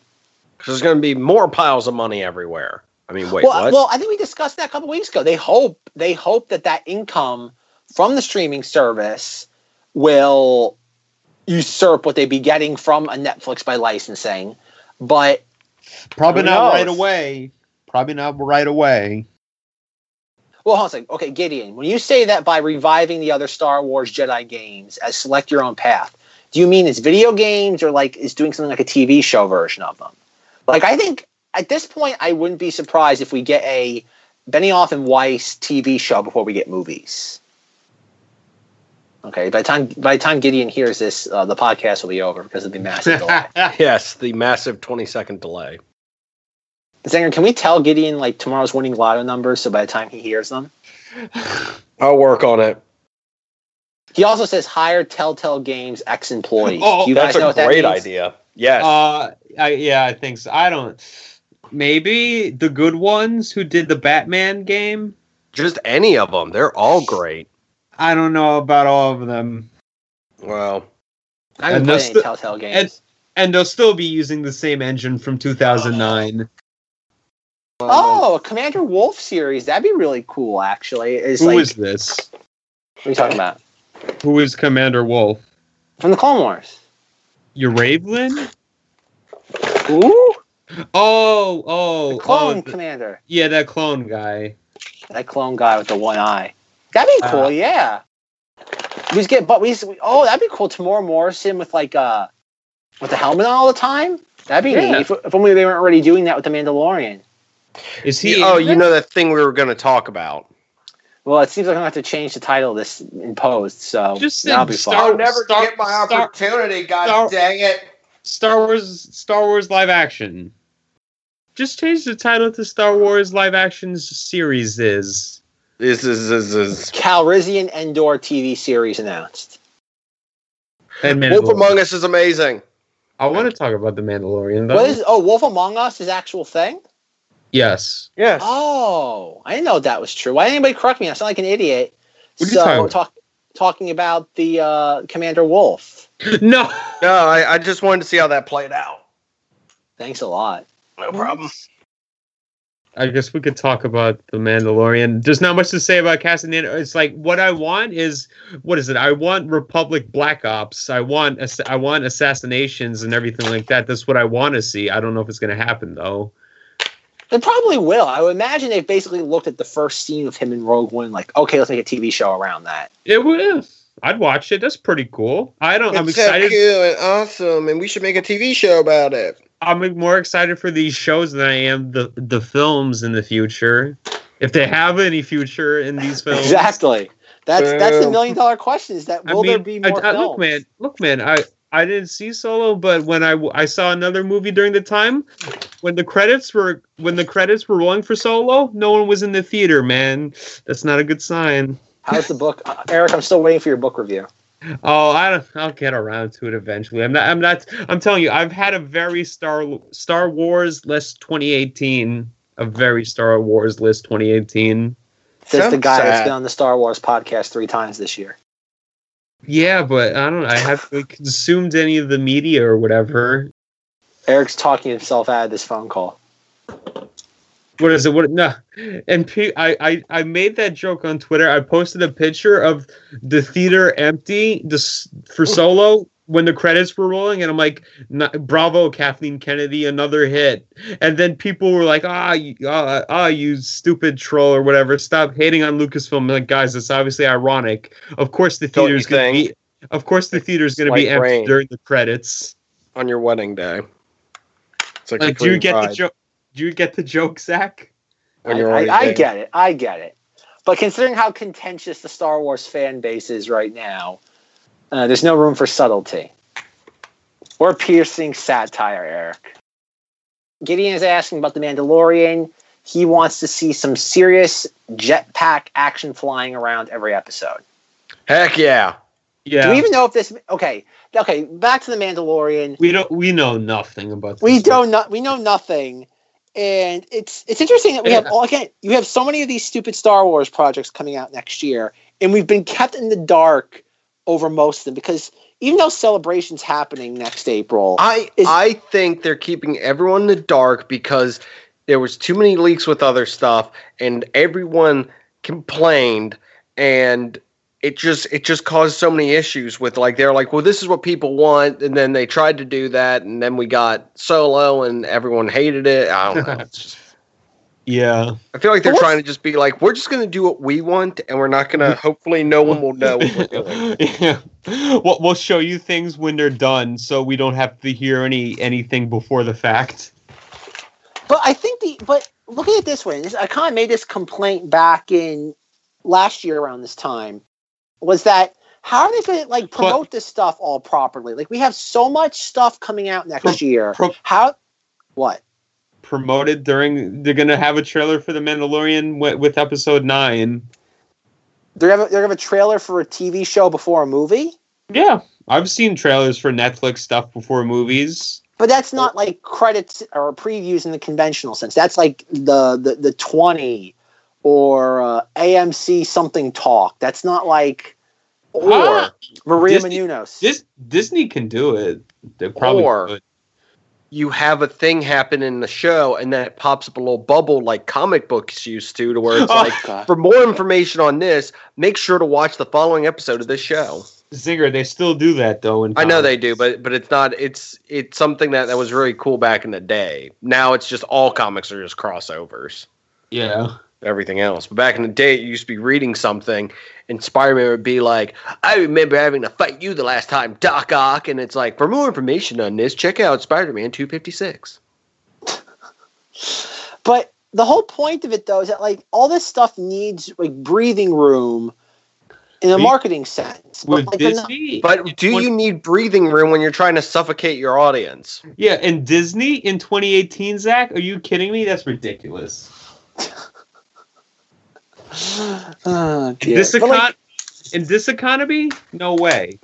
Because There's going to be more piles of money everywhere. I mean, wait, well, what? well, I think we discussed that a couple weeks ago. They hope they hope that that income from the streaming service will usurp what they'd be getting from a Netflix by licensing. But Probably not right away. Probably not right away. well, hold on a second. Okay, Gideon, when you say that by reviving the other Star Wars Jedi games as select your own path, do you mean it's video games or like is doing something like a TV show version of them? Like I think at this point I wouldn't be surprised if we get a Benioff and Weiss TV show before we get movies. Okay, by the time by the time Gideon hears this, uh, the podcast will be over because of the massive delay. Yes, the massive 20 second delay. Zenger, can we tell Gideon like tomorrow's winning lotto numbers so by the time he hears them? I'll work on it. He also says hire Telltale Games ex employees. Oh, you guys That's know a what that great means? idea. Yes. uh, I, yeah, I think so. I don't. Maybe the good ones who did the Batman game. Just any of them. They're all great. I don't know about all of them, Well, I haven't And played those any Telltale Games. and they'll still be using the same engine from 2009. oh, a Commander Wolf series. That'd be really cool, actually. Is Who like, is this? what are you talking about? Who is Commander Wolf? From the Clone Wars. Your Raven? Ooh, Oh, oh, the clone oh, th- commander. yeah, that clone guy. That clone guy with the one eye. That'd be cool, Uh, yeah. We just get, but we, just- oh, that'd be cool. Temuera Morrison with like uh, with the helmet on all the time. That'd be Yeah. neat. If, if only they weren't already doing that with the Mandalorian. Is he? oh, you know that thing we were going to talk about. Well, it seems like I'm gonna have to change the title of this in post, so Just that'll be Star- fun. I'll never Star- get my Star- opportunity. God Star- dang it! Star Wars, Star Wars live action. Just change the title to Star Wars live action series. Is This is this is. Cassian Andor TV series announced. and Wolf Among Us is amazing. I want to talk about the Mandalorian. Though. What is? Oh, Wolf Among Us is actual thing. Yes. Yes. Oh, I didn't know that was true. Why didn't anybody correct me? I sound like an idiot. What are you so talking about? talk, talking about the uh, Commander Wolf. No. No, I, I just wanted to see how that played out. Thanks a lot. No problem. I guess we could talk about the Mandalorian. There's not much to say about casting in. It's like what I want is what is it? I want Republic Black Ops. I want I want assassinations and everything like that. That's what I want to see. I don't know if it's going to happen though. It probably will. I would imagine they've basically looked at the first scene of him in Rogue One, like, okay, let's make a TV show around that. It will. I'd watch it. That's pretty cool. I don't. I'm excited. cool and awesome, and we should make a TV show about it. I'm more excited for these shows than I am the the films in the future. If they have any future in these films, Exactly. That's that's the million dollar question: is that I will there mean, be I, more I- films? look, man, look, man. I I didn't see Solo, but when I w- I saw another movie during the time when the credits were when the credits were rolling for Solo, no one was in the theater. Man, that's not a good sign. How's the book, uh, Eric? I'm still waiting for your book review. Oh, I don't, I'll get around to it eventually. I'm not. I'm not. I'm telling you, I've had a very Star Star Wars list 2018. A very Star Wars list 2018. Says the Sounds guy that's been on the Star Wars podcast three times this year. Yeah, but I don't. I haven't consumed any of the media or whatever. Eric's talking himself out of this phone call. What is it? What no? And P, I, I I made that joke on Twitter. I posted a picture of the theater empty this for Solo when the credits were rolling, and I'm like, "Bravo, Kathleen Kennedy, another hit." And then people were like, "Ah, you, ah, ah, you stupid troll or whatever! Stop hating on Lucasfilm." I'm like, guys, it's obviously ironic. Of course, the theater's gonna think? be. Of course, the theater's gonna be empty rain. during the credits. on your wedding day. It's like, Like, do you get the joke? Do you get the joke, Zach? When I, you're I, already I get it. I get it. But considering how contentious the Star Wars fan base is right now, uh, there's no room for subtlety or piercing satire, Eric. Gideon is asking about the Mandalorian. He wants to see some serious jetpack action flying around every episode. Heck yeah. Yeah. Do we even know if this? Okay, okay. Back to the Mandalorian. We don't. We know nothing about. This We don't know. We know nothing, and it's it's interesting that we have all again. You have so many of these stupid Star Wars projects coming out next year, and we've been kept in the dark over most of them because even though celebrations happening next April, I Is- I think they're keeping everyone in the dark because there was too many leaks with other stuff and everyone complained and it just it just caused so many issues with like they're like well this is what people want and then they tried to do that and then we got solo and everyone hated it i don't know It's just- Yeah. i feel like they're trying to just be like we're just going to do what we want and we're not going to hopefully no one will know what we're doing yeah. We'll, we'll show you things when they're done, so we don't have to hear any anything before the fact. but I think the but looking at this way. and this- I kind of made this complaint back in last year around this time was that how are they going to like promote this stuff all properly? Like we have so much stuff coming out next Pro- year. pro- how? What? Promoted during, they're gonna have a trailer for the Mandalorian with, with Episode Nine. They're gonna, have they're gonna have a trailer for a TV show before a movie, Yeah, I've seen trailers for Netflix stuff before movies. but that's not like credits or previews in the conventional sense. That's like the the, the twenty or uh, AMC something talk. That's not like or Ah, Maria Disney- Menounos. Dis- Disney can do it. They probably Or- could. You have a thing happen in the show, and then it pops up a little bubble like comic books used to, to where it's Oh, like, God. for more information on this, make sure to watch the following episode of this show. Zenger, they still do that though. In I know they do, but but it's not. It's it's something that that was really cool back in the day. Now it's just all comics are just crossovers. yeah. Everything else. But back in the day, you used to be reading something, and Spider Man would be like, I remember having to fight you the last time, Doc Ock. And it's like, for more information on this, check out Spider Man 256. But the whole point of it though is that like all this stuff needs like breathing room in a Be- marketing sense. But, With like, they're not- Disney, But do When- you need breathing room when you're trying to suffocate your audience? Yeah, and Disney in 2018, Zach, are you kidding me? That's ridiculous. Oh. This econ- like, in this economy, no way.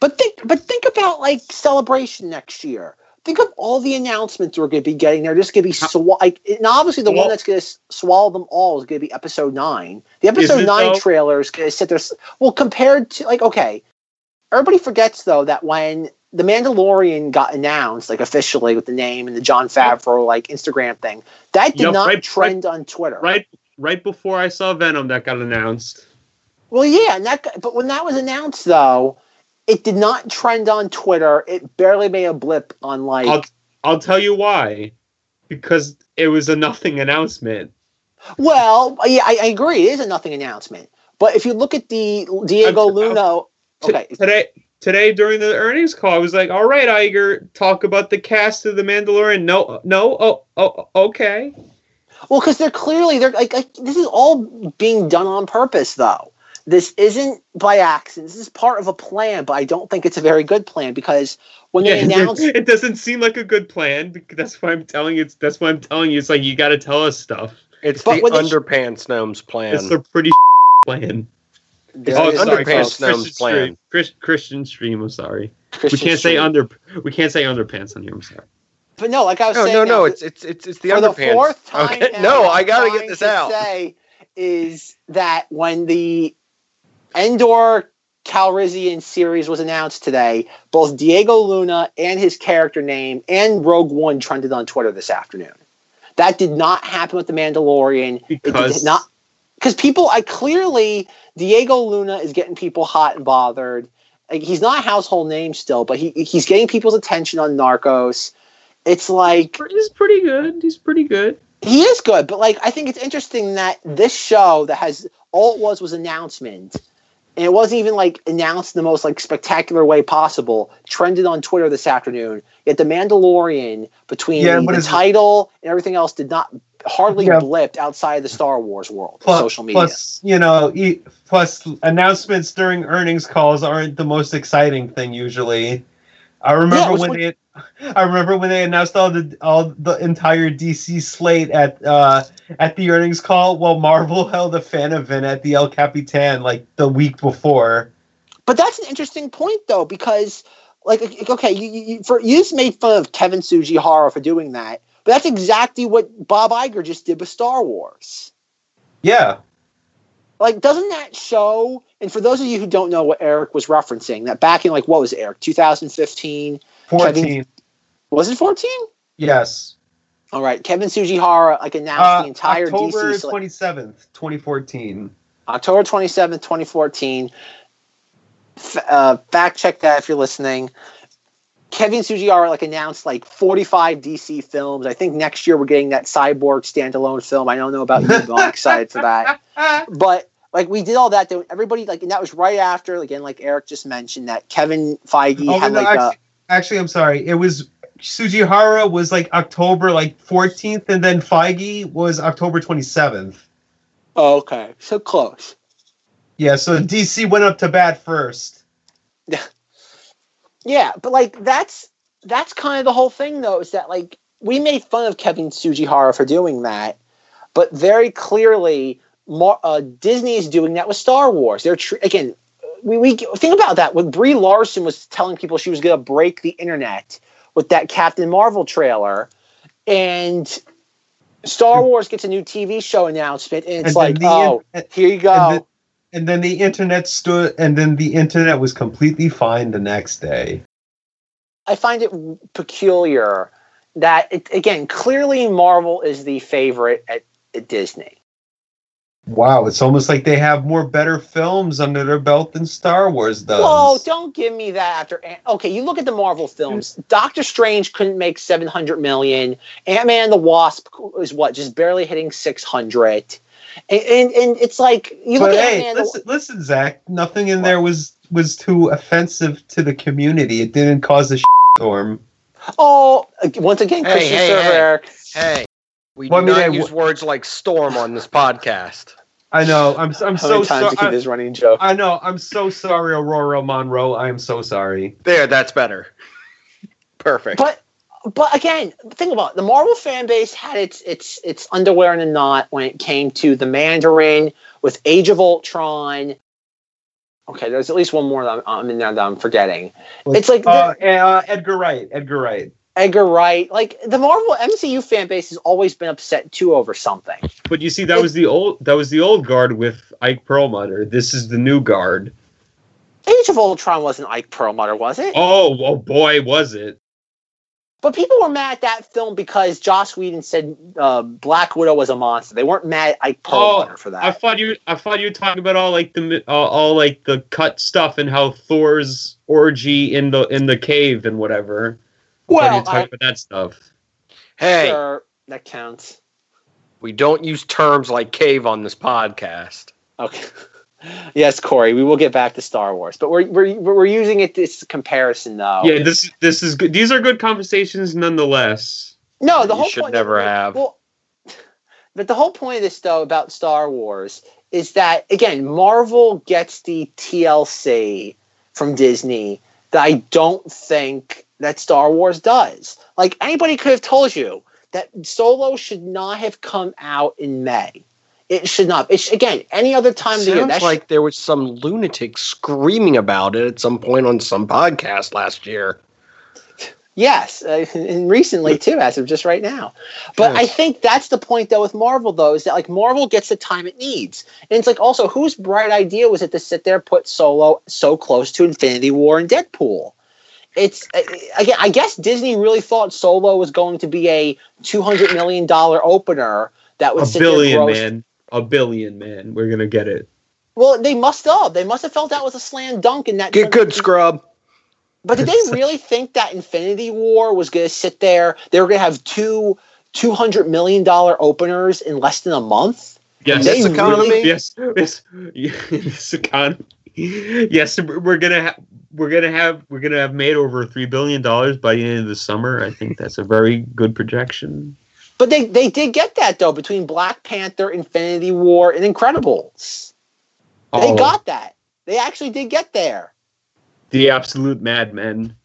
but think but think about like celebration next year. Think of all the announcements we're going to be getting. They're just going to be swa- like, and obviously the Well- one that's going to swallow them all is going to be episode nine. The episode nine though? trailer is going to sit there. Well, compared to like okay, everybody forgets though that when the Mandalorian got announced like officially with the name and the Jon Favreau like Instagram thing, that did Yep, not right- trend on Twitter. Right, right before I saw Venom, that got announced. Well, yeah, and that, but when that was announced, though, it did not trend on Twitter. It barely made a blip on like. I'll, I'll tell you why. Because it was a nothing announcement. well, yeah, I, I agree. It is a nothing announcement. But if you look at the Diego I'm- Luna, T- okay, Today, today during the earnings call, I was like, "All right, Iger, talk about the cast of the Mandalorian." No, no, oh, oh, okay. Well, because they're clearly they're like, like this is all being done on purpose, though. This isn't by accident. This is part of a plan, but I don't think it's a very good plan because when they Yeah, announced it doesn't seem like a good plan. because That's why I'm telling you. It's, that's why I'm telling you. It's like you got to tell us stuff. It's But the when they- underpants gnomes plan. It's a pretty plan. There oh, is sorry, Underpants Gnomes Christian plan. stream. Chris, Christian stream. I'm sorry. Christian we can't say under. We can't say underpants on here. I'm sorry. But no, like I was no, saying, no, now, no. It's it's it's it's the for underpants. the fourth time. okay. now, No, I gotta get trying this to out. Say is that when the Andor Cassian series was announced today, both Diego Luna and his character name and Rogue One trended on Twitter this afternoon. That did not happen with the Mandalorian. it Because- did not because people. I clearly Diego Luna is getting people hot and bothered. Like, he's not a household name still, but he he's getting people's attention on Narcos. It's like He's pretty good. He's pretty good. he is good, but like I think it's interesting that this show that has all it was was announcement, and it wasn't even like announced in the most like spectacular way possible. Trended on Twitter this afternoon. Yet the Mandalorian between Yeah, the, what the is it? title and everything else did not hardly Yeah. blipped outside the Star Wars world, Plus, social media. plus, you know, e- plus announcements during earnings calls aren't the most exciting thing usually. I remember Yeah, when one- they, I remember when they announced all the all the entire DC slate at uh at the earnings call. While Marvel held a fan event at the El Capitan like the week before. But that's an interesting point, though, because like, okay, you, you you- for you just made fun of Kevin Tsujihara for doing that, but that's exactly what Bob Iger just did with Star Wars. Yeah, Like, doesn't that show? And for those of you who don't know what Eric was referencing, that back in like what was it, Eric, 2015? fourteen. Was it 14? Yes, All right, Kevin Tsujihara like announced uh, the entire October DC slate. twenty seventh, twenty fourteen. October 27th, 2014. F- uh, fact check that if you're listening. Kevin Tsujihara like announced like 45 DC films. I think next year we're getting that Cyborg standalone film. I don't know about you, but I'm excited for that. But like we did all that. though, Everybody like, and that was right after again, like Eric just mentioned that Kevin Feige Oh, had no, like a, actually, actually, I'm sorry. It was Tsujihara was like October like 14th, and then Feige was October 27th. oh, okay, so close. Yeah, so DC went up to bat first. Yeah, but like that's that's kind of the whole thing though, is that like we made fun of Kevin Tsujihara for doing that, but very clearly Mar- uh, Disney is doing that with Star Wars. They're tr- again, we, we think about that when Brie Larson was telling people she was going to break the internet with that Captain Marvel trailer, and Star Wars gets a new TV show announcement, and it's And like, the- oh, and- here you go. And then, the internet stood, and then the internet was completely fine the next day. I find it peculiar that it, again, clearly Marvel is the favorite at, at Disney. Wow, it's almost like they have more better films under their belt than Star Wars does. Whoa, don't give me that after Ant- okay, you look at the Marvel films. Doctor Strange couldn't make 700 million. Ant-Man and the Wasp is what just barely hitting 600. And and, and it's like you look but at hey, Ant-Man the- listen, listen, Zach. Nothing in there was was too offensive to the community. It didn't cause a storm. Oh, once again, Hey, Christian hey, Server hey. Eric. Hey, we Well, I do mean, not hey, use wh- words like storm on this podcast. I know. I'm I'm How so many times keep sorry. this running joke? I know. I'm so sorry, Aurora Monroe. I am so sorry. There, that's better. Perfect. But but again, think about it. the Marvel fan base had its its its underwear in a knot when it came to the Mandarin with Age of Ultron. Okay, there's at least one more that I'm, I'm in there that I'm forgetting. It's like Uh, uh, Edgar Wright. Edgar Wright. Edgar Wright. Like the Marvel MCU fan base has always been upset too over something. But you see, that was the old that was the old guard with Ike Perlmutter. This is the new guard. Age of Ultron wasn't Ike Perlmutter, was it? Oh, oh boy, was it? But people were mad at that film because Joss Whedon said uh, Black Widow was a monster. They weren't mad at Ike Perlmutter for that. I thought you I thought you were talking about all like the mi- all, all like the cut stuff and how Thor's orgy in the in the cave and whatever. I thought you well, were talking I, about that stuff. hey, sure, that counts. we don't use terms like cave on this podcast. Okay. yes, Corey, we will get back to Star Wars, but we're we're, we're using it this comparison though. Yeah, this this is good. These are good conversations nonetheless. no, the whole should point never have. Well, but the whole point of this though about Star Wars is that again, Marvel gets the TLC from Disney that I don't think that Star Wars does. Like anybody could have told you that Solo should not have come out in May. It should not. It sh- again, any other time of the year. Sounds That should- like there was some lunatic screaming about it at some point on some podcast last year. Yes, uh, and recently too, as of just right now. But I think that's the point though with Marvel though is that like Marvel gets the time it needs, and it's like also whose bright idea was it to sit there put Solo so close to Infinity War and Deadpool? It's uh, again, I guess Disney really thought Solo was going to be a two hundred million dollar opener that would A sit billion, there gross- man. A billion, man. We're gonna get it. Well, they must have. They must have felt that was a slam dunk in that. Get good, scrub. But did they really think that Infinity War was going to sit there? They were going to have two two hundred million dollar openers in less than a month. Yes, This economy? really- yes, yes, this economy. Yes, we're gonna have we're gonna have we're gonna have made over three billion dollars by the end of the summer. I think that's a very good projection. But they they did get that though between Black Panther, Infinity War, and Incredibles. They Oh, got that. They actually did get there. the absolute madmen.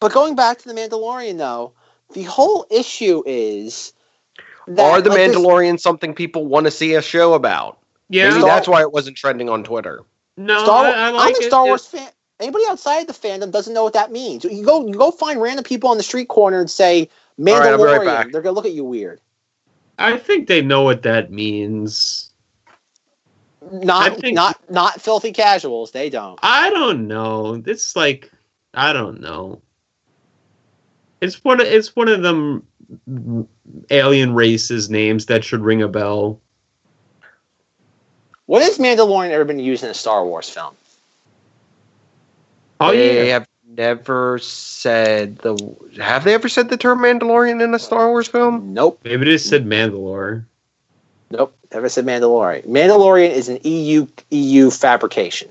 But going back to the Mandalorian though, the whole issue is that Are the like this- something people want to see a show about? Yeah, Maybe Star- that's why it wasn't trending on Twitter. no, Star, I, I I'm a. Star It- Wars fan. Anybody outside the fandom doesn't know what that means. You go, you go find random people on the street corner and say Mandalorian. right, I'll be right back. They're gonna look at you weird. I think they know what that means. Not, think- not, not filthy casuals. They don't. I don't know. It's like I don't know. It's one of it's one of them alien races names that should ring a bell. When has Mandalorian ever been used in a Star Wars film? Oh they yeah. have never said the. Have they ever said the term Mandalorian in a Star Wars film? Nope, Maybe they said Mandalore. nope. Never said Mandalorian. Mandalorian is an EU EU fabrication.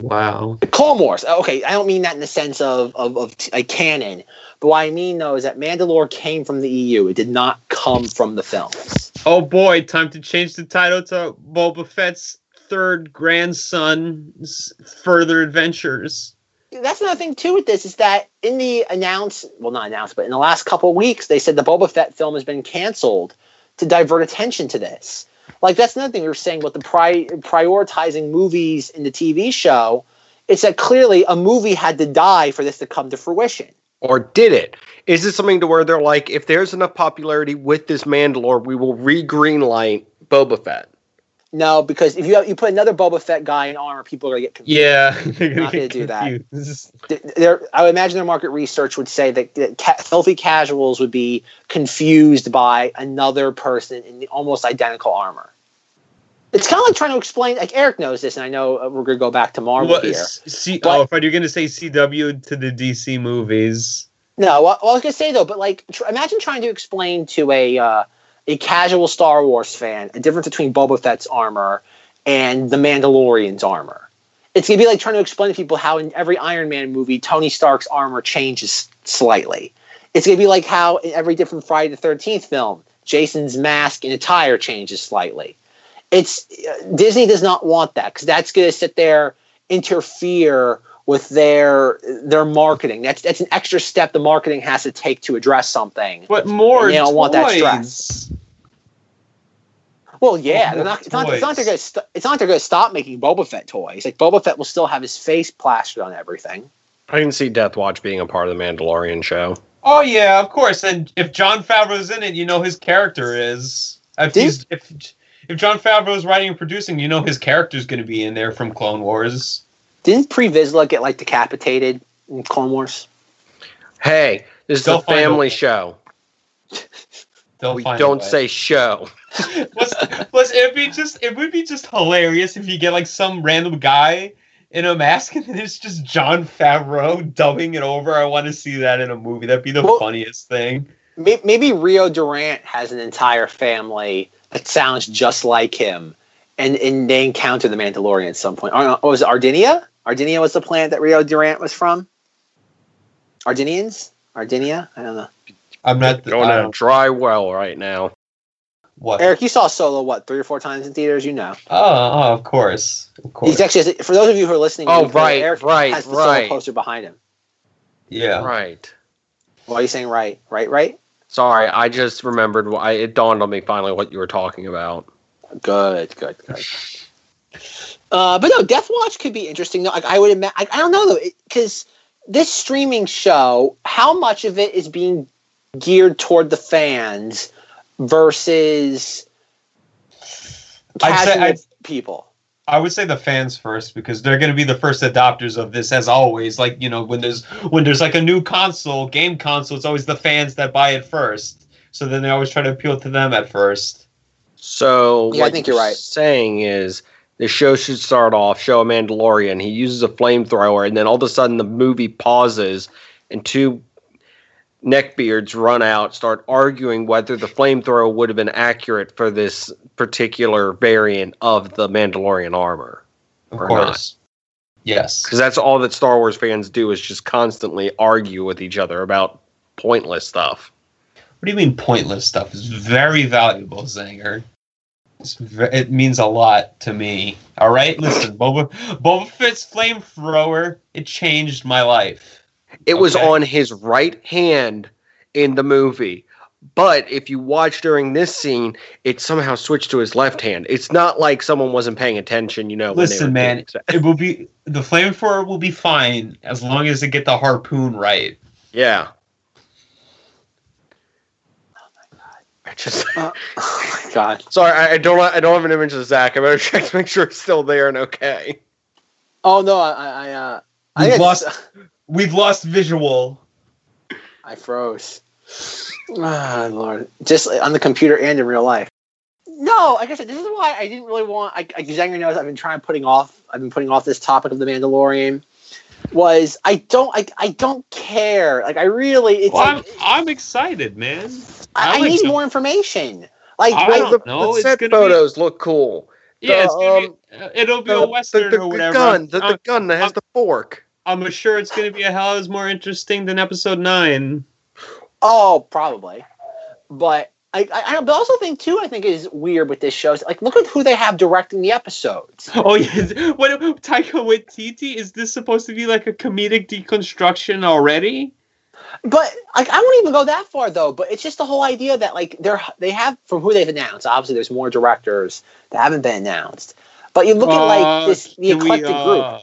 Wow. The Clone Wars. Uh, okay, I don't mean that in the sense of of, of t- canon, but what I mean though is that Mandalore came from the EU. It did not come from the films. Oh boy, time to change the title to Boba Fett's third grandson's further adventures. That's another thing too with this is that in the announce well not announced but in the last couple weeks they said the Boba Fett film has been canceled to divert attention to this. Like that's another thing we were saying about the pri- prioritizing movies in the TV show. It's that clearly a movie had to die for this to come to fruition. Or did it? Is this something to where they're like, if there's enough popularity with this Mandalore, we will re-greenlight Boba Fett? No, because if you have, you put another Boba Fett guy in armor, people are gonna get confused. Yeah, they're gonna Not gonna do that. confused. Th- There, I would imagine their market research would say that, that ca- filthy casuals would be confused by another person in the almost identical armor. It's kind of like trying to explain. Like Eric knows this, and I know uh, we're gonna go back to Marvel What, here. C- But- oh, if you're gonna say CW to the DC movies, No, well, well, I was gonna say though, but like, tr- imagine trying to explain to a uh, a casual Star Wars fan a difference between Boba Fett's armor and the Mandalorian's armor. It's gonna be like trying to explain to people how in every Iron Man movie Tony Stark's armor changes slightly. It's gonna be like how in every different Friday the Thirteenth film, Jason's mask and attire changes slightly. It's uh, Disney does not want that because that's gonna sit there interfere with their their marketing. That's that's an extra step the marketing has to take to address something. but more And they don't want that stress. Well, yeah, they're not, it's, not, it's not they're gonna st- it's not they're gonna stop making Boba Fett toys. Like Boba Fett will still have his face plastered on everything. I can see Death Watch being a part of the Mandalorian show. Oh yeah, of course. And if Jon Favreau's in it, you know his character is. If Did- he's, if if Jon Favreau's writing and producing, you know his character's going to be in there from Clone Wars. Didn't Pre Vizsla get like decapitated in Clone Wars? Hey, this is They'll a find a family show. They'll We don't say show. plus, plus, it'd be just it would be just hilarious if you get like some random guy in a mask and then it's just Jon Favreau dubbing it over. I want to see that in a movie. That'd be the Well- funniest thing. Maybe Rio Durant has an entire family that sounds just like him, and, and they encounter the Mandalorian at some point. Or, or was it Ardinia? Ardinia was the planet that Rio Durant was from. Ardinians? Ardinia? I don't know. I'm not Going to dry well right now. what. Eric, you saw Solo what three or four times in theaters? You know. Oh, oh, of course, of course. He's actually for those of you who are listening. Oh, right, Eric right, has the right. Solo poster behind him. yeah. Right. Why are you saying right? Right? Right? Sorry, I just remembered. wh- I, it dawned on me finally what you were talking about. Good, good, good. Uh, but no, Death Watch could be interesting. though. Like I would imagine. I, I don't know though, because this streaming show, how much of it is being geared toward the fans versus I'd say- casual I'd- people? I would say the fans first because they're going to be the first adopters of this, as always. Like you know, when there's when there's like a new console, game console, it's always the fans that buy it first. So then they always try to appeal to them at first. So Yeah, I think you're right. Saying is the show should start off show a Mandalorian. He uses a flamethrower, and then all of a sudden the movie pauses, and two neckbeards run out, start arguing whether the flamethrower would have been accurate for this particular variant of the Mandalorian armor. Of course. Yes. Because that's all that Star Wars fans do is just constantly argue with each other about pointless stuff. What do you mean pointless stuff? It's very valuable, Zenger. It means a lot to me. All right, listen, Boba Boba Fett's flamethrower. It changed my life. It was on his right hand in the movie. But if you watch during this scene, it somehow switched to his left hand. It's not like someone wasn't paying attention, you know. Listen, man, it. it will be the flamethrower will be fine as long as they get the harpoon right. Yeah. I just Uh, oh my god! sorry, I, I don't I don't have an image of Zach. I better check to make sure it's still there and okay. Oh no, I, I, uh, I, We've I lost- just- We've lost visual. I froze. Ah, Lord. Just on the computer and in real life. No, like I said, this is why I didn't really want. I, I Zenger knows I've been trying putting off. I've been putting off this topic of the Mandalorian. Was I don't I, I don't care. Like I really it's Well, like, I'm, I'm excited, man. I, I I need some- more information. Like I I, don't the, know, the set gonna be- photos look cool. Yeah, The, gonna um, be, uh, it'll be The, a western the, the, or whatever. gun, the, the I'm, gun that has I'm- the fork. I'm sure it's going to be a hell is more interesting than episode nine. oh probably, but I, I, I but also think too. I think is weird with this show. is, Like, look at who they have directing the episodes. Oh yeah, what Taika Waititi? Is this supposed to be like a comedic deconstruction already? But like, I won't even go that far though. But it's just the whole idea that like they're they have from who they've announced. Obviously, there's more directors that haven't been announced. But you look at like Uh, this the can we, eclectic group. uh,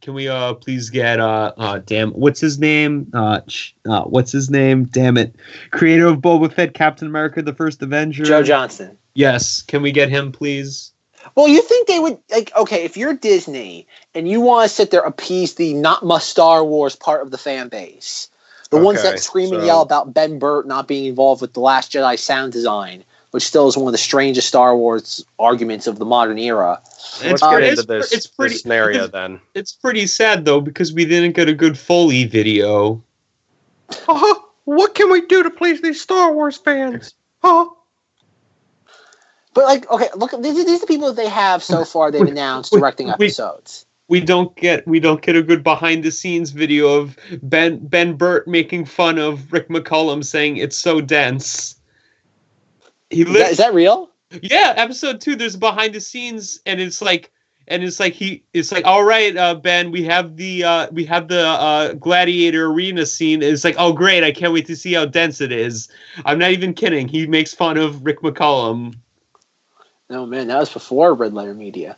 Can we uh please get uh, uh damn what's his name uh, sh- uh what's his name damn it creator of Boba Fett Captain America the First Avenger Joe Johnston. yes can we get him please Well, you think they would like okay if you're Disney and you want to sit there appease the not must Star Wars part of the fan base, the ones that scream and so- yell about Ben Burtt not being involved with the Last Jedi sound design, which still is one of the strangest Star Wars arguments of the modern era. Let's Uh, get it's into this, it's pretty- this scenario because- then. it's pretty sad though because we didn't get a good Foley video Uh, what can we do to please these Star Wars fans? Huh? But like, okay, look, these, these are the people that they have so far. They've announced directing we- episodes. We don't get we don't get a good behind the scenes video of Ben Ben Burtt making fun of Rick McCallum saying it's so dense. He Is that, is that real? yeah, episode two. There's behind the scenes, and it's like, and it's like he, it's like, all right, uh, Ben, we have the uh, we have the uh, gladiator arena scene. It's like, oh great, I can't wait to see how dense it is. I'm not even kidding. He makes fun of Rick McCallum. No, man, that was before Red Letter Media.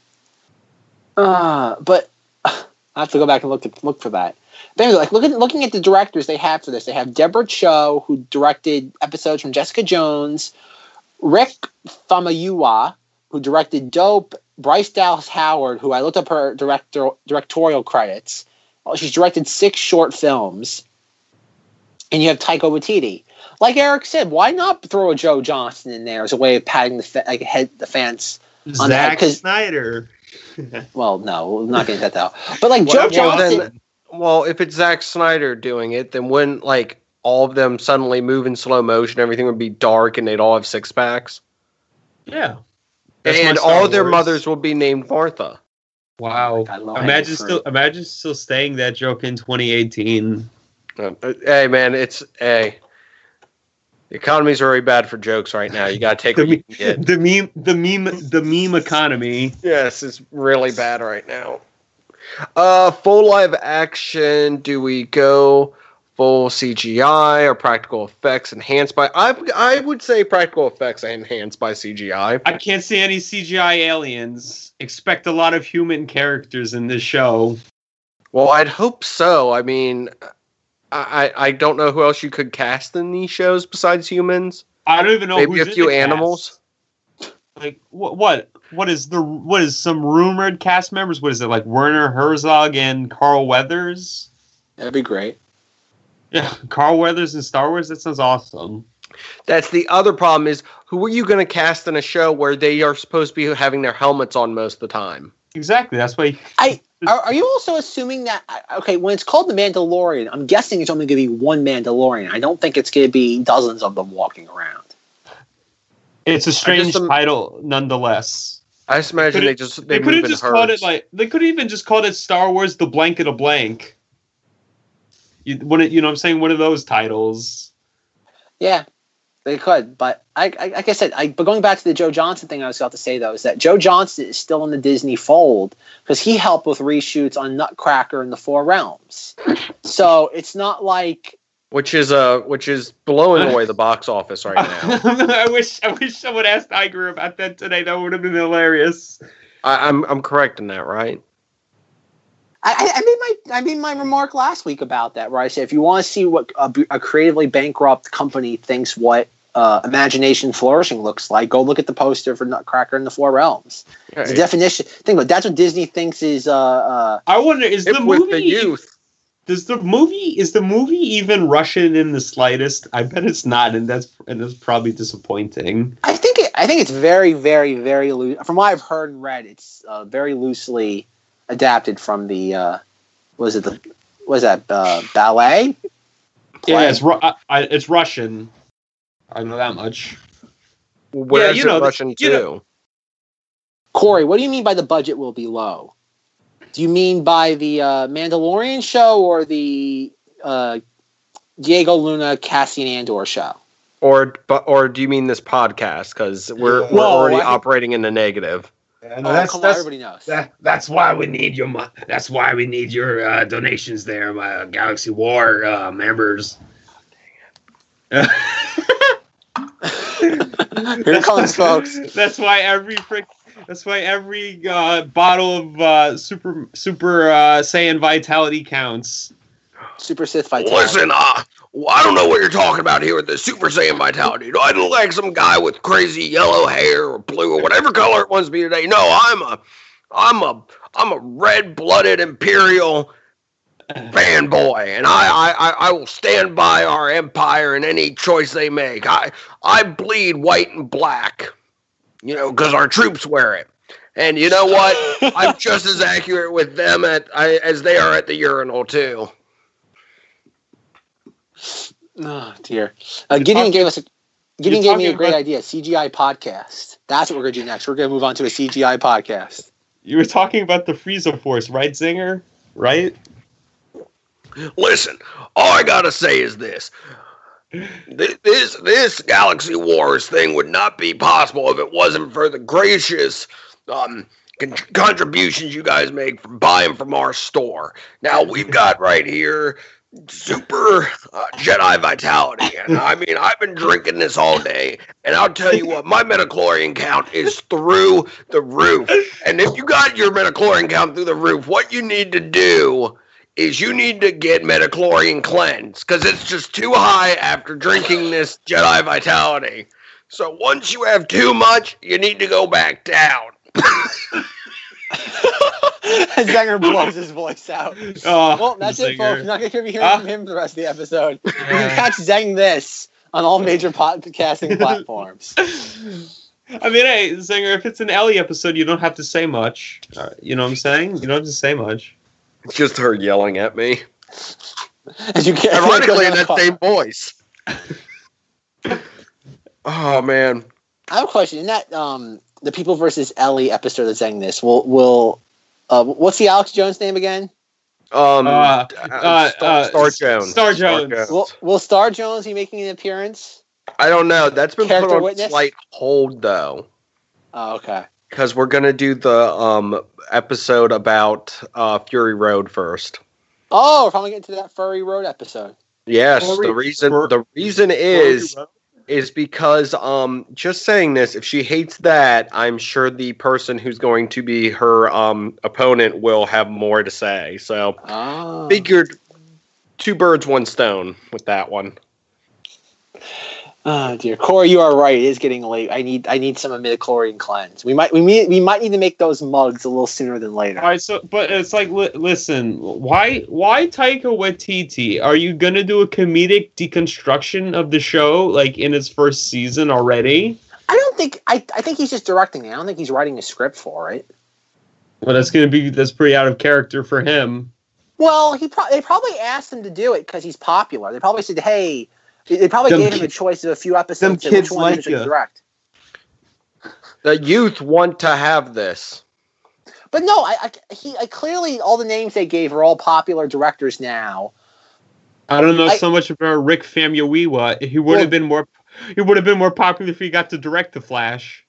Uh, but I have to go back and look at, look for that. But anyway, like look at looking at the directors they have for this. They have Deborah Chow, who directed episodes from Jessica Jones, Rick Famuyiwa, who directed Dope, Bryce Dallas Howard, who I looked up her director directorial credits. Well, she's directed six short films. And you have Taika Waititi. Like Eric said, why not throw a Joe Johnston in there as a way of patting the like head the fence? Zack 'cause- Snyder. Well, no, we're not getting that out. But like Joe well, Johnson, then- Well, if it's Zack Snyder doing it, then wouldn't like all of them suddenly move in slow motion? Everything would be dark, and they'd all have six packs, Yeah. That's and Star all their mothers will be named Martha. Wow. God, imagine still fruit. imagine still staying that joke in 2018. Uh, hey, man, it's hey. The economy's very bad for jokes right now. You got to take The, what you can get. the meme the meme the meme economy. Yes, it's really bad right now. Uh, full live action. Do we go full CGI or practical effects enhanced by? I I would say practical effects enhanced by CGI. I can't see any CGI aliens. Expect a lot of human characters in this show. Well, I'd hope so. I mean, I I I don't know who else you could cast in these shows besides humans. I don't even know. Maybe who's a in few the cast. animals. Like what? What? What is the? What is some rumored cast members? What is it like? Werner Herzog and Carl Weathers. that'd be great. Yeah, Carl Weathers in Star Wars. That sounds awesome. That's the other problem is who are you going to cast in a show where they are supposed to be having their helmets on most of the time? Exactly. That's why. I are, are you also assuming that okay when it's called the Mandalorian? I'm guessing it's only going to be one Mandalorian. I don't think it's going to be dozens of them walking around. It's a strange am- title, nonetheless. I just imagine Could they just They, they, could move have in just called it like they could even just called it Star Wars: The Blanket of Blank. You, one, of- you know, what I'm saying one of those titles. Yeah, they could, but I, I like I said, I, but going back to the Joe Johnson thing, I was about to say though is that Joe Johnson is still in the Disney fold because he helped with reshoots on Nutcracker and the Four Realms. So it's not like which is uh which is blowing away the box office right now. I wish I wish someone asked Iger about that today. That would have been hilarious. I, I'm I'm correct in that, right? I, I- I made my I made my remark last week about that, where I said if you want to see what a, a creatively bankrupt company thinks what uh, imagination flourishing looks like, go look at the poster for Nutcracker and the Four Realms. It's a Right. definition. Think about that's what Disney thinks is. Uh, uh, I wonder is Hip the with movie the youth. Does the movie is the movie even Russian in the slightest? I bet it's not, and that's and that's probably disappointing. I think it, I think it's very, very, very loose. From what I've heard and read, it's uh, very loosely adapted from the. Uh, was it the? Was that uh, ballet? Yeah, it's Ru- I, I, it's Russian. I know that much. Where's you know, it the- Russian you too? know- Corey, what do you mean by the budget will be low? Do you mean by the uh, Mandalorian show or the uh, Diego Luna Cassian Andor show? Or but or do you mean this podcast? Because we're we're No, already I operating in the negative. Yeah, Oh, that's, come on, everybody knows. That, that's why we need your mo- that's why we need your uh, donations there, my Galaxy War uh, members. Here it comes, folks. That's why every frick. That's why every uh, bottle of uh, super super uh, Saiyan Vitality counts. Super Sith Vitality. Listen, uh, well, I don't know what you're talking about here with the Super Saiyan vitality. Do I look like some guy with crazy yellow hair or blue or whatever color it wants to be today? No, I'm a, I'm a, I'm a red-blooded Imperial fanboy, and I, I, I, I will stand by our Empire in any choice they make. I, I bleed white and black, you know, because our troops wear it. And you know what? I'm just as accurate with them at I, as they are at the urinal too. Oh dear. Uh, Gideon talking- gave us a Gideon gave me a great about- idea. CGI podcast. That's what we're gonna do next. We're gonna move on to a CGI podcast. You were talking about the Frieza Force, right, Zinger? Right? Listen, all I gotta say is this: Th- this this Galaxy Wars thing would not be possible if it wasn't for the gracious um, con- contributions you guys make from buying from our store. Now we've got right here super uh, Jedi Vitality, and I mean I've been drinking this all day, and I'll tell you what, my midichlorian count is through the roof. And if you got your midichlorian count through the roof, what you need to do is you need to get midichlorian cleanse because it's just too high after drinking this Jedi Vitality. So once you have too much, you need to go back down. Zenger blows his voice out. Oh, Well, that's it, Zinger. folks. You're not gonna hear me hearing Ah. from him for the rest of the episode. You can catch Zing This on all major podcasting platforms. I mean, hey, Zinger, if it's an Ellie episode, you don't have to say much. Uh, you know what I'm saying? You don't have to say much. It's just her yelling at me. As you get Ironically, in that same voice. oh man. I have a question. In that um the People versus Ellie episode of saying this, will will uh, what's the Alex Jones name again? Um, Uh, uh, uh, Star, uh, Star Jones. Star Jones. Will will Star Jones be making an appearance? I don't know. That's been put on witness? slight hold though. Oh, okay. because we're gonna do the um episode about uh Fury Road first. Oh, we're probably getting to that Furry Road episode. Yes, Fury- the reason Fur- the reason is is because um just saying this, if she hates that, I'm sure the person who's going to be her um opponent will have more to say. So Oh. figured two birds, one stone with that one. Oh dear, Corey, you are right. It is getting late. I need I need some midichlorian cleanse. We might we may, we might need to make those mugs a little sooner than later. All right, so but it's like, li- listen, why why Taika Waititi? Are you gonna do a comedic deconstruction of the show like in its first season already? I don't think I I think he's just directing it. I don't think he's writing a script for it. Well, that's gonna be that's pretty out of character for him. Well, he pro- they probably asked him to do it because he's popular. They probably said, "Hey," they probably Them gave him a choice of a few episodes. them said, which kids one like should direct. The youth want to have this. But no, I, I he I, clearly all the names they gave are all popular directors now. I don't know I- so much about Rick Famuyiwa. He would Well- have been more he would have been more popular if he got to direct the Flash.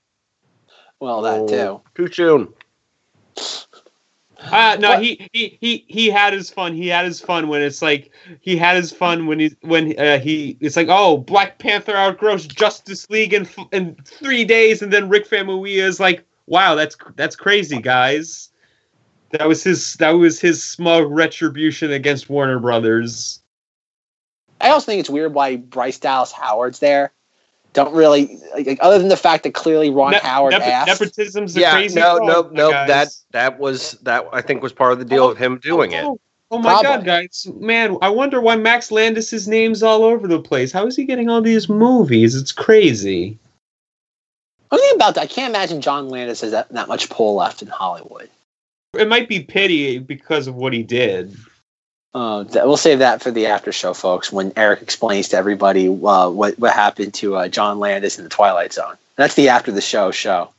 Well, that Oh, too. Too soon. Uh, no, What? he, he he he had his fun. He had his fun when it's like he had his fun when he when uh, he it's like oh Black Panther outgrows Justice League in in three days, and then Rick Famuyiwa is like wow that's that's crazy guys. That was his that was his smug retribution against Warner Brothers. I also think it's weird why Bryce Dallas Howard's there. Don't really like, like, other than the fact that clearly Ron Ne- Howard nepo- asked. nepotism's the Yeah, crazy. no, no, my no. guys. That that was that. I think was part of the deal of him doing it. Oh, oh, oh my Probably. god, guys, man! I wonder why Max Landis's name's all over the place. How is he getting all these movies? It's crazy. I'm thinking about that. I can't imagine John Landis has that, that much pull left in Hollywood. It might be pity because of what he did. Uh, that, we'll save that for the after show, folks. When Eric explains to everybody uh, what what happened to uh, John Landis in the Twilight Zone. That's the after the show show.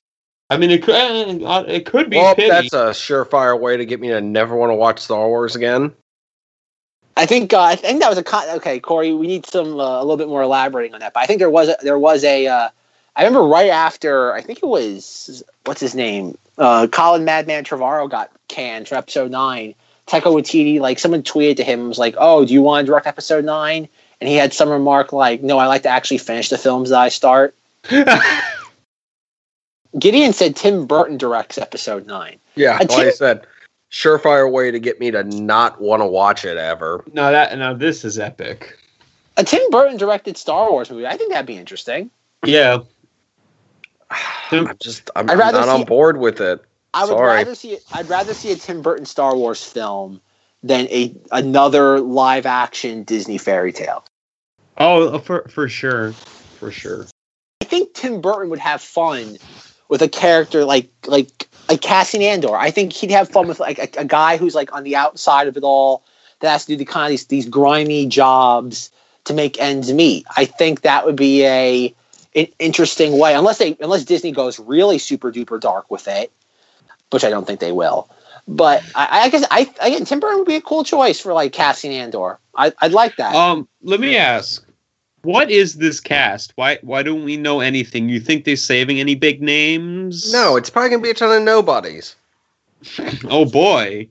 I mean, it could uh, it could be Well, pity. that's a surefire way to get me to never want to watch Star Wars again. I think uh, I think that was a con- okay, Corey. We need some uh, a little bit more elaborating on that. But I think there was a, there was a. Uh, I remember right after I think it was what's his name, uh, Colin Madman Trevorrow got canned for episode nine. Taika Waititi, like someone tweeted to him was like, "Oh, do you want to direct episode 9? And he had some remark like, "No, I like to actually finish the films that I start." Gideon said Tim Burton directs episode nine. Yeah, A like I said, surefire way to get me to not want to watch it ever. no, that no, this is epic. A Tim Burton directed Star Wars movie. I think that'd be interesting. Yeah. I'm just, I'm, I'd I'm rather not on board with it. I would Sorry. rather see. I'd rather see a Tim Burton Star Wars film than a another live action Disney fairy tale. Oh, uh, for for sure, for sure. I think Tim Burton would have fun with a character like like like Cassian Andor. I think he'd have fun with like a, a guy who's like on the outside of it all that has to do the kind of these, these grimy jobs to make ends meet. I think that would be a an interesting way, unless they unless Disney goes really super duper dark with it, which I don't think they will. But I, I guess I again Tim Burton would be a cool choice for like Cassian Andor. I, I'd like that. Um, let me ask, what is this cast? Why why don't we know anything? You think they're saving any big names? No, it's probably gonna be a ton of nobodies. Oh boy.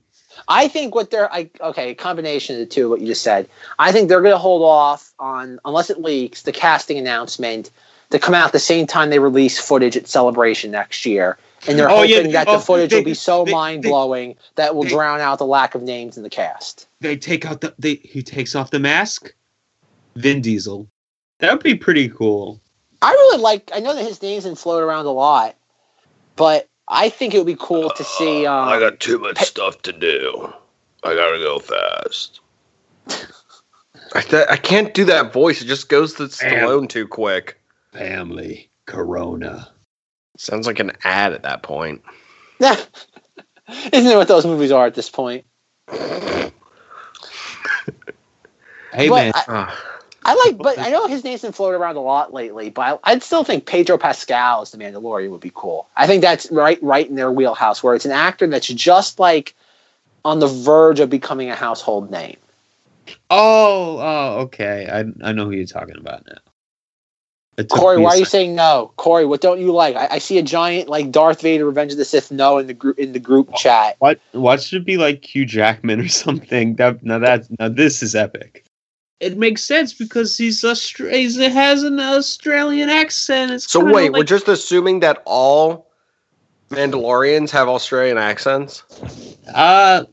I think what they're I, okay, a combination of the two, what you just said. I think they're going to hold off on unless it leaks the casting announcement to come out at the same time they release footage at Celebration next year, and they're Oh, yeah, hoping that oh, the footage they- will be so they- they- mind blowing that will they- drown out the lack of names in the cast. They take out the they he takes off the mask. Vin Diesel. That would be pretty cool. I really like. I know that his name's been floated around a lot, but I think it would be cool to see. Um, I got too much stuff to do. I gotta go fast. I, th- I can't do that voice. It just goes to Stallone too quick. Family. Corona. Sounds like an ad at that point. Yeah. isn't it what those movies are at this point? Hey But man. I- Ah, I like, but I know his name's been floated around a lot lately. But I, I'd still think Pedro Pascal as the Mandalorian would be cool. I think that's right, right in their wheelhouse, where it's an actor that's just like on the verge of becoming a household name. Oh, oh, okay. I I know who you're talking about now. It took Corey, why are you saying no? Corey, what don't you like? I, I see a giant like Darth Vader, Revenge of the Sith, no in the group in the group chat. What what should be like Hugh Jackman or something? That now that now this is epic. It makes sense because he's Austra- he's, he has an Australian accent. It's So kinda wait, we're just assuming that all Mandalorians have Australian accents? uh,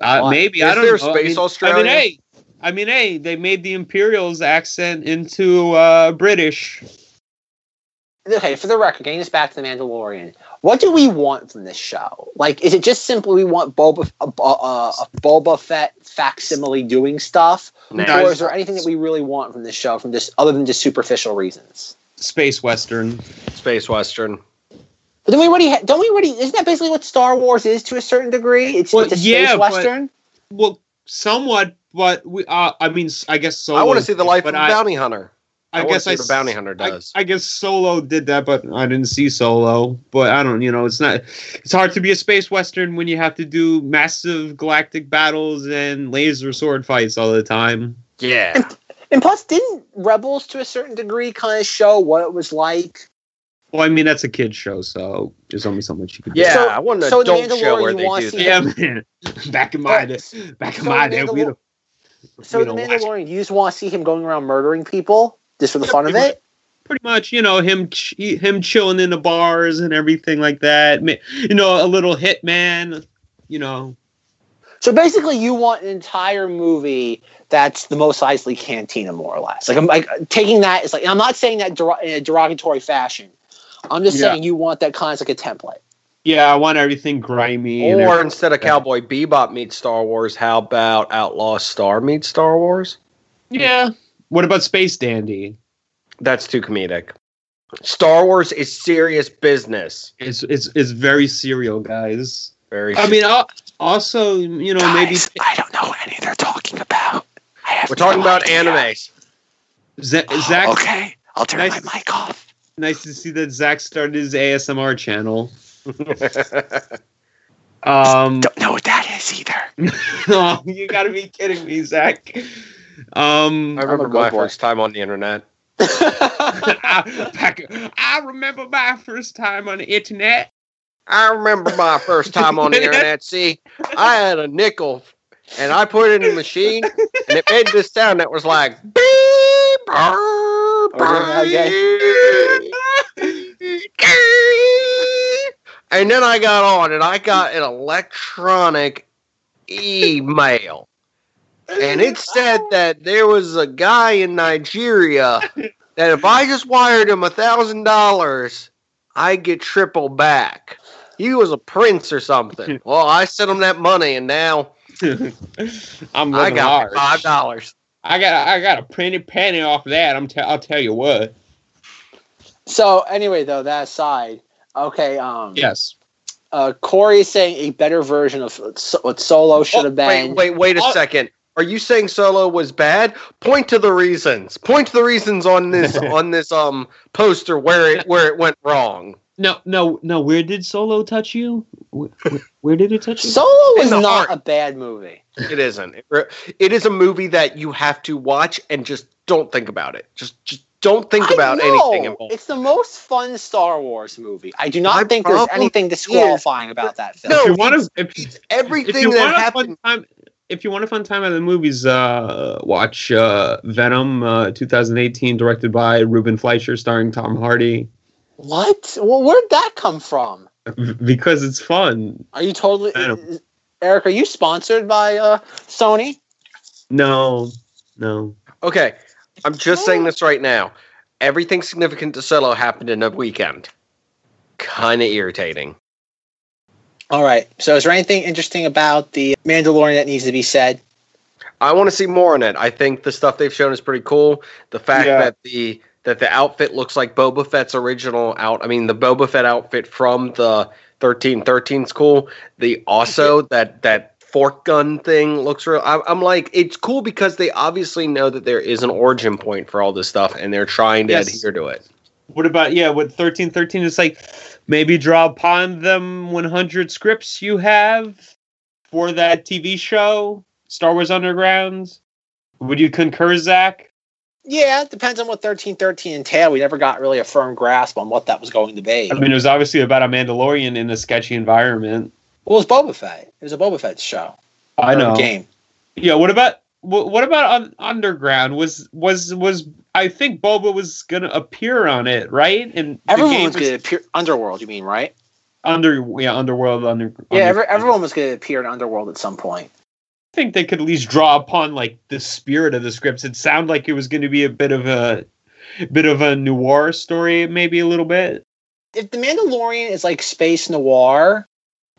uh Why? maybe I Is don't there know. I space mean, Australia? I mean, hey, I mean, hey, they made the Imperials accent into uh British. Okay, for the record, getting this back to the Mandalorian, what do we want from this show? Like, is it just simply we want Boba a, a, a Boba Fett facsimile doing stuff, Nah. or is there anything that we really want from this show, from just other than just superficial reasons? Space Western. Space Western. But then we already ha- don't we already isn't that basically what Star Wars is to a certain degree? It's, Well, it's a space yeah, but- western. Well, somewhat, but we. Uh, I mean, I guess Solo. I want to see the life of a I- bounty hunter. I, I guess see I what a s- bounty hunter does. I, guess Solo did that, but I didn't see Solo. But I don't, you know, it's not. It's hard to be a space western when you have to do massive galactic battles and laser sword fights all the time. yeah. And plus, didn't Rebels to a certain degree kind of show what it was like? Well, I mean, that's a kid show, so there's only so much you can. Yeah, So- I want an so the adult show where you they wanna do that. Yeah, man. Back in my day, back in so my the day, we don't. So you know, watch- Mandalorian, you just want to see him going around murdering people just for the fun of pretty it? pretty much, you know, him ch- him chilling in the bars and everything like that. You know, a little hitman. You know, So basically, you want an entire movie that's the Mos Eisley Cantina, more or less. Like I'm like taking that is like I'm not saying that der- in a derogatory fashion. I'm just Yeah. saying you want that kind of like a template. Yeah, I want everything grimy. Or everything. instead of Cowboy Bebop meets Star Wars, how about Outlaw Star meets Star Wars? yeah. What about Space Dandy? That's too comedic. Star Wars is serious business. It's it's it's very serial, guys. Very. I mean, al- also, you know, maybe I don't know what any they're talking about. I have we're talking no about idea. animes. Z- Zach. Okay, I'll turn Nice. my mic off. Nice to see that Zach started his ASMR channel. Um, Don't know what that guys either. oh, you gotta be kidding me, Zach. Um, I remember my boy. first time on the internet. I, I remember my first time on the internet. I remember my first time on the internet. See, I had a nickel and I put it in the machine and it made this sound that was like beep, burr, beep. And then I got on and I got an electronic email. And it said that there was a guy in Nigeria that if I just wired him a thousand dollars, I get triple back. He was a prince or something. Well, I sent him that money, and now I'm I got large. five dollars. I got I got a pretty penny off that. I'm t- I'll tell you what. so anyway, though that aside, okay. Um, Yes. uh, Corey is saying a better version of what Solo should have Oh, wait, been. wait, wait a Oh. second. Are you saying Solo was bad? Point to the reasons. Point to the reasons on this on this um poster where it where it went wrong. No, no, no. Where did Solo touch you? Where, where, where did it touch you? Solo was In the not heart. a bad movie. It isn't. It, it is a movie that you have to watch and just don't think about it. Just just don't think I about know. anything involved. It's the most fun Star Wars movie. I do not My think there's anything disqualifying about that film. No, if you want to, if, if Everything you that want a happened. fun time, if you want a fun time at the movies, uh, watch uh, Venom, uh, 2018, directed by Ruben Fleischer, starring Tom Hardy. What? Well, where'd that come from? Because it's fun. Are you totally, Venom. Eric? Are you sponsored by uh, Sony? No, no. Okay, I'm just saying this right now. Everything significant to Solo happened in a weekend. Kind of irritating. All right. So, is there anything interesting about the Mandalorian that needs to be said? I want to see more on it. I think the stuff they've shown is pretty cool. The fact Yeah. that the that the outfit looks like Boba Fett's original out. I mean, the Boba Fett outfit from the 1313 is cool. The also that that fork gun thing looks real. I'm, I'm like, it's cool because they obviously know that there is an origin point for all this stuff, and they're trying to Yes. adhere to it. What about yeah? With thirteen thirteen, it's like maybe draw upon them one hundred scripts you have for that TV show, Star Wars Underground. Would you concur, Zach? Yeah, it depends on what 1313 entailed. We never got really a firm grasp on what that was going to be. I mean, it was obviously about a Mandalorian in a sketchy environment. Well, it was Boba Fett. It was a Boba Fett show. I know. Game. Yeah. What about what, about un- Underground? Was was was I think Boba was gonna appear on it, right? And the Everyone game was to appear. Underworld, you mean, right? under yeah Underworld under. Yeah, every, everyone was going to appear in Underworld at some point. I think they could at least draw upon like the spirit of the scripts. It sounded like it was going to be a bit of a bit of a noir story, maybe a little bit. If the Mandalorian is like space noir,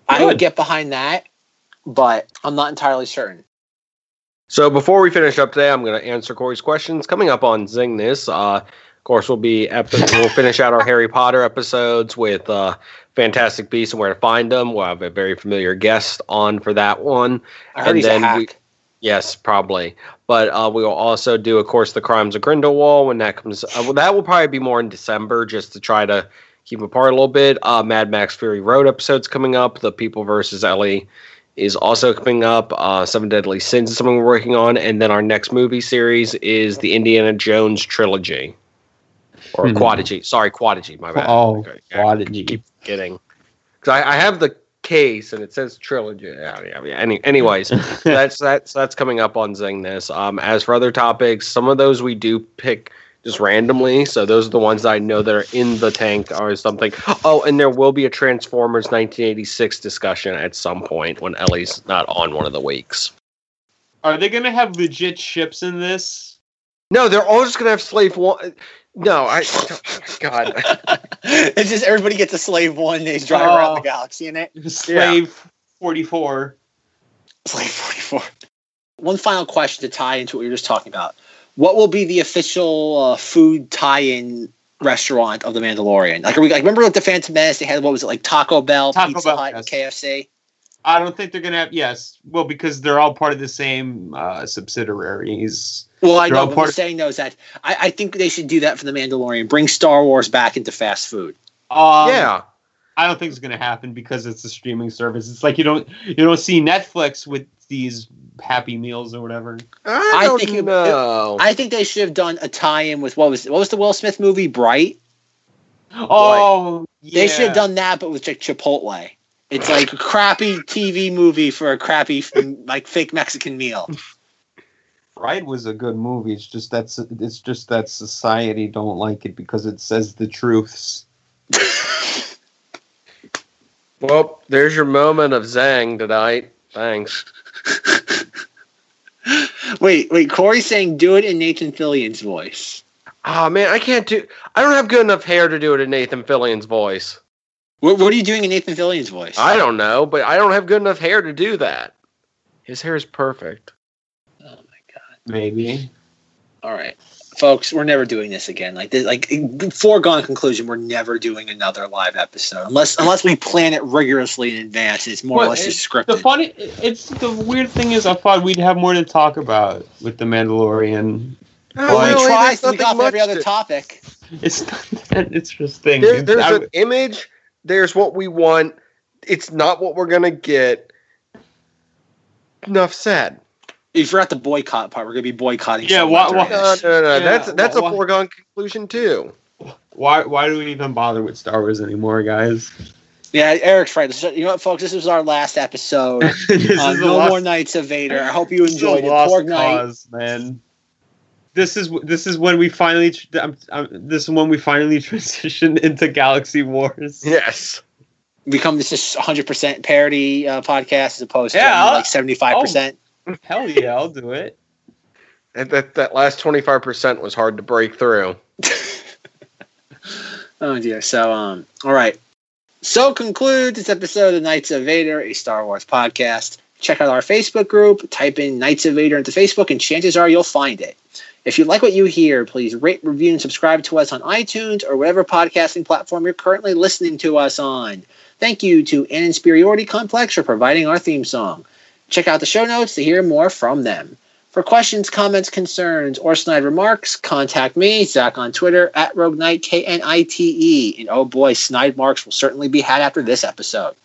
I would get behind that, but I'm not entirely certain. So before we finish up today, I'm going to answer Corey's questions. Coming up on Zing This, uh, of course, we'll be epi- we'll finish out our Harry Potter episodes with uh, Fantastic Beasts and Where to Find Them. We'll have a very familiar guest on for that one. I heard And then we- Yes, probably. But uh, we will also do, of course, the Crimes of Grindelwald when that comes. Uh, well, that will probably be more in December, just to try to keep them apart a little bit. Uh, Mad Max Fury Road episodes coming up. The People versus Ellie is also coming up. Uh, Seven Deadly Sins is something we're working on, and then our next movie series is the Indiana Jones trilogy or Hmm. quadrilogy. Sorry, quadrilogy. My bad. Oh, Okay, I keep getting because I, I have the case and it says trilogy. Yeah, yeah, yeah. Any, anyways, that's that's that's coming up on Zing This. Um, as for other topics, some of those we do pick just randomly. So those are the ones that I know that are in the tank or something. Oh, and there will be a Transformers 1986 discussion at some point when Ellie's not on one of the weeks. Are they going to have legit ships in this? No, they're all just gonna have slave one. No, I. Oh God. it's just everybody gets a slave one. They just drive around the Oh. galaxy in it. Slave forty four. Slave 44. One final question to tie into what you were just talking about. What will be the official uh, food tie-in restaurant of the Mandalorian? Like, are we like remember with the Phantom Menace? They had what was it like Taco Bell, Taco Pizza Bell, Hut, yes. KFC. I don't think they're going to have. Yes, well, because they're all part of the same uh, subsidiaries. Well, I They're know. all But what I'm of- saying though is that I, I think they should do that for the Mandalorian. Bring Star Wars back into fast food. Um, yeah. I don't think it's gonna happen because it's a streaming service. It's like you don't you don't see Netflix with these Happy Meals or whatever. I I don't think it- know. I think they should have done a tie-in with what was what was the Will Smith movie Bright? Oh, They should have done that, but with like Chipotle. It's like a crappy TV movie for a crappy like fake Mexican meal. Pride was a good movie. It's just that's it's just that society don't like it because it says the truths. well, there's your moment of Zang tonight. Thanks. wait, wait, Corey's saying do it in Nathan Fillion's voice. Oh man, I can't do. I don't have good enough hair to do it in Nathan Fillion's voice. What, what are you doing in Nathan Fillion's voice? I don't know, but I don't have good enough hair to do that. His hair is perfect. oh my god! Maybe. All right, folks, we're never doing this again. Like, this, like foregone conclusion, we're never doing another live episode unless unless we plan it rigorously in advance. It's more or less just The funny, it's the weird thing is, I thought we'd have more to talk about with the Mandalorian. well, Well, we really, try there's to we nothing got every other to- topic. It's not that interesting. There, dude. there's I- an image. There's what we want. It's not what we're gonna get. Enough said. You forgot the boycott part. We're gonna be boycotting. Yeah, why- why- No, no, no. no. Yeah, that's that's wha- a foregone conclusion too. why why do we even bother with Star Wars anymore, guys? Yeah, Eric's right. You know what, folks? This was our last episode. this Uh, is no lost- more Knights of Vader. I hope you this is a enjoyed it. lost Porg night. cause, man. This is this is when we finally tr- I'm, I'm, this is when we finally transition into Galaxy Wars. Yes. Become this is 100% parody uh, podcast as opposed to Yeah, like 75%. Hell yeah, I'll do it. And that that last twenty five percent was hard to break through. Oh dear. So um all right. So concludes this episode of the Knights of Vader, a Star Wars podcast. Check out our Facebook group, type in Knights of Vader into Facebook, and chances are you'll find it. If you like what you hear, please rate, review, and subscribe to us on iTunes or whatever podcasting platform you're currently listening to us on. Thank you to An Inferiority Complex for providing our theme song. Check out the show notes to hear more from them. For questions, comments, concerns, or snide remarks, contact me, Zach, on Twitter at Rogue Knight, K N I T E. And oh boy, snide marks will certainly be had after this episode.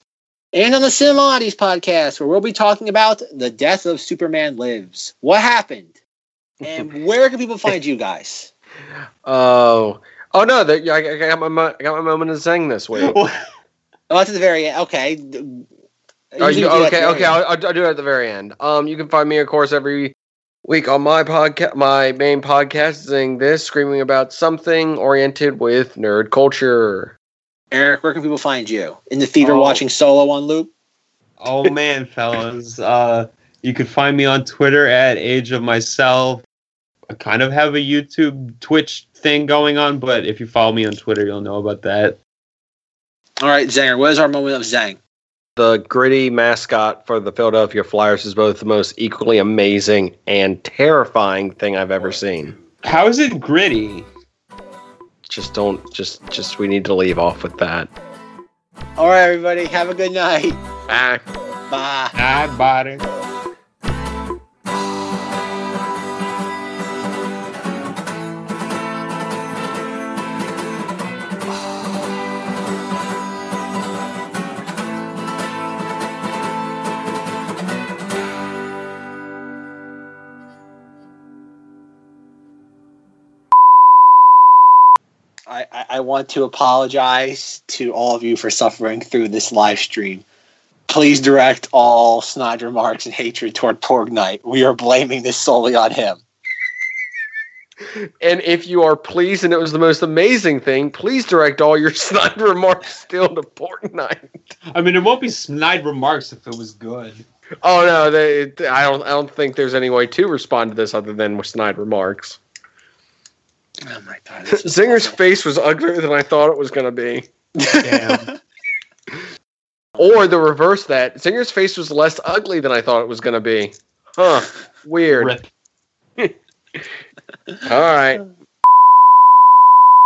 And on the Cinemodities podcast, where we'll be talking about the death of Superman Lives. What happened? And where can people find you guys? Oh. Oh no! That I, I got my I got my moment of Zang this week. Oh, that's at the very end. Okay. Oh, you, we do that at okay, okay. I'll, I'll do it at the very end. Um, you can find me, of course, every week on my podcast. My main podcast, Zing This, screaming about something oriented with nerd culture. Eric, where can people find you? In the theater Oh. watching Solo on loop? Oh man, fellas. Uh you can find me on Twitter at Age of Myself. I kind of have a YouTube Twitch thing going on, but if you follow me on Twitter, you'll know about that. All right, Zanger, what is our moment of Zang? The gritty mascot for the Philadelphia Flyers is both the most equally amazing and terrifying thing I've ever seen. How is it gritty? Just don't. Just, just. We need to leave off with that. All right, everybody, have a good night. Ah. Bye. I bought I, I, I want to apologize to all of you for suffering through this live stream. Please direct all snide remarks and hatred toward Porg Knight. We are blaming this solely on him. And if you are pleased and it was the most amazing thing, please direct all your snide remarks still to Fortnite. I mean, it won't be snide remarks if it was good. Oh no, they, I don't. I don't think there's any way to respond to this other than with snide remarks. Oh my god. Zinger's awful. face was uglier than I thought it was going to be. Damn. Or the reverse that Zinger's face was less ugly than I thought it was going to be. Huh. Weird. Rip. All right. Oh.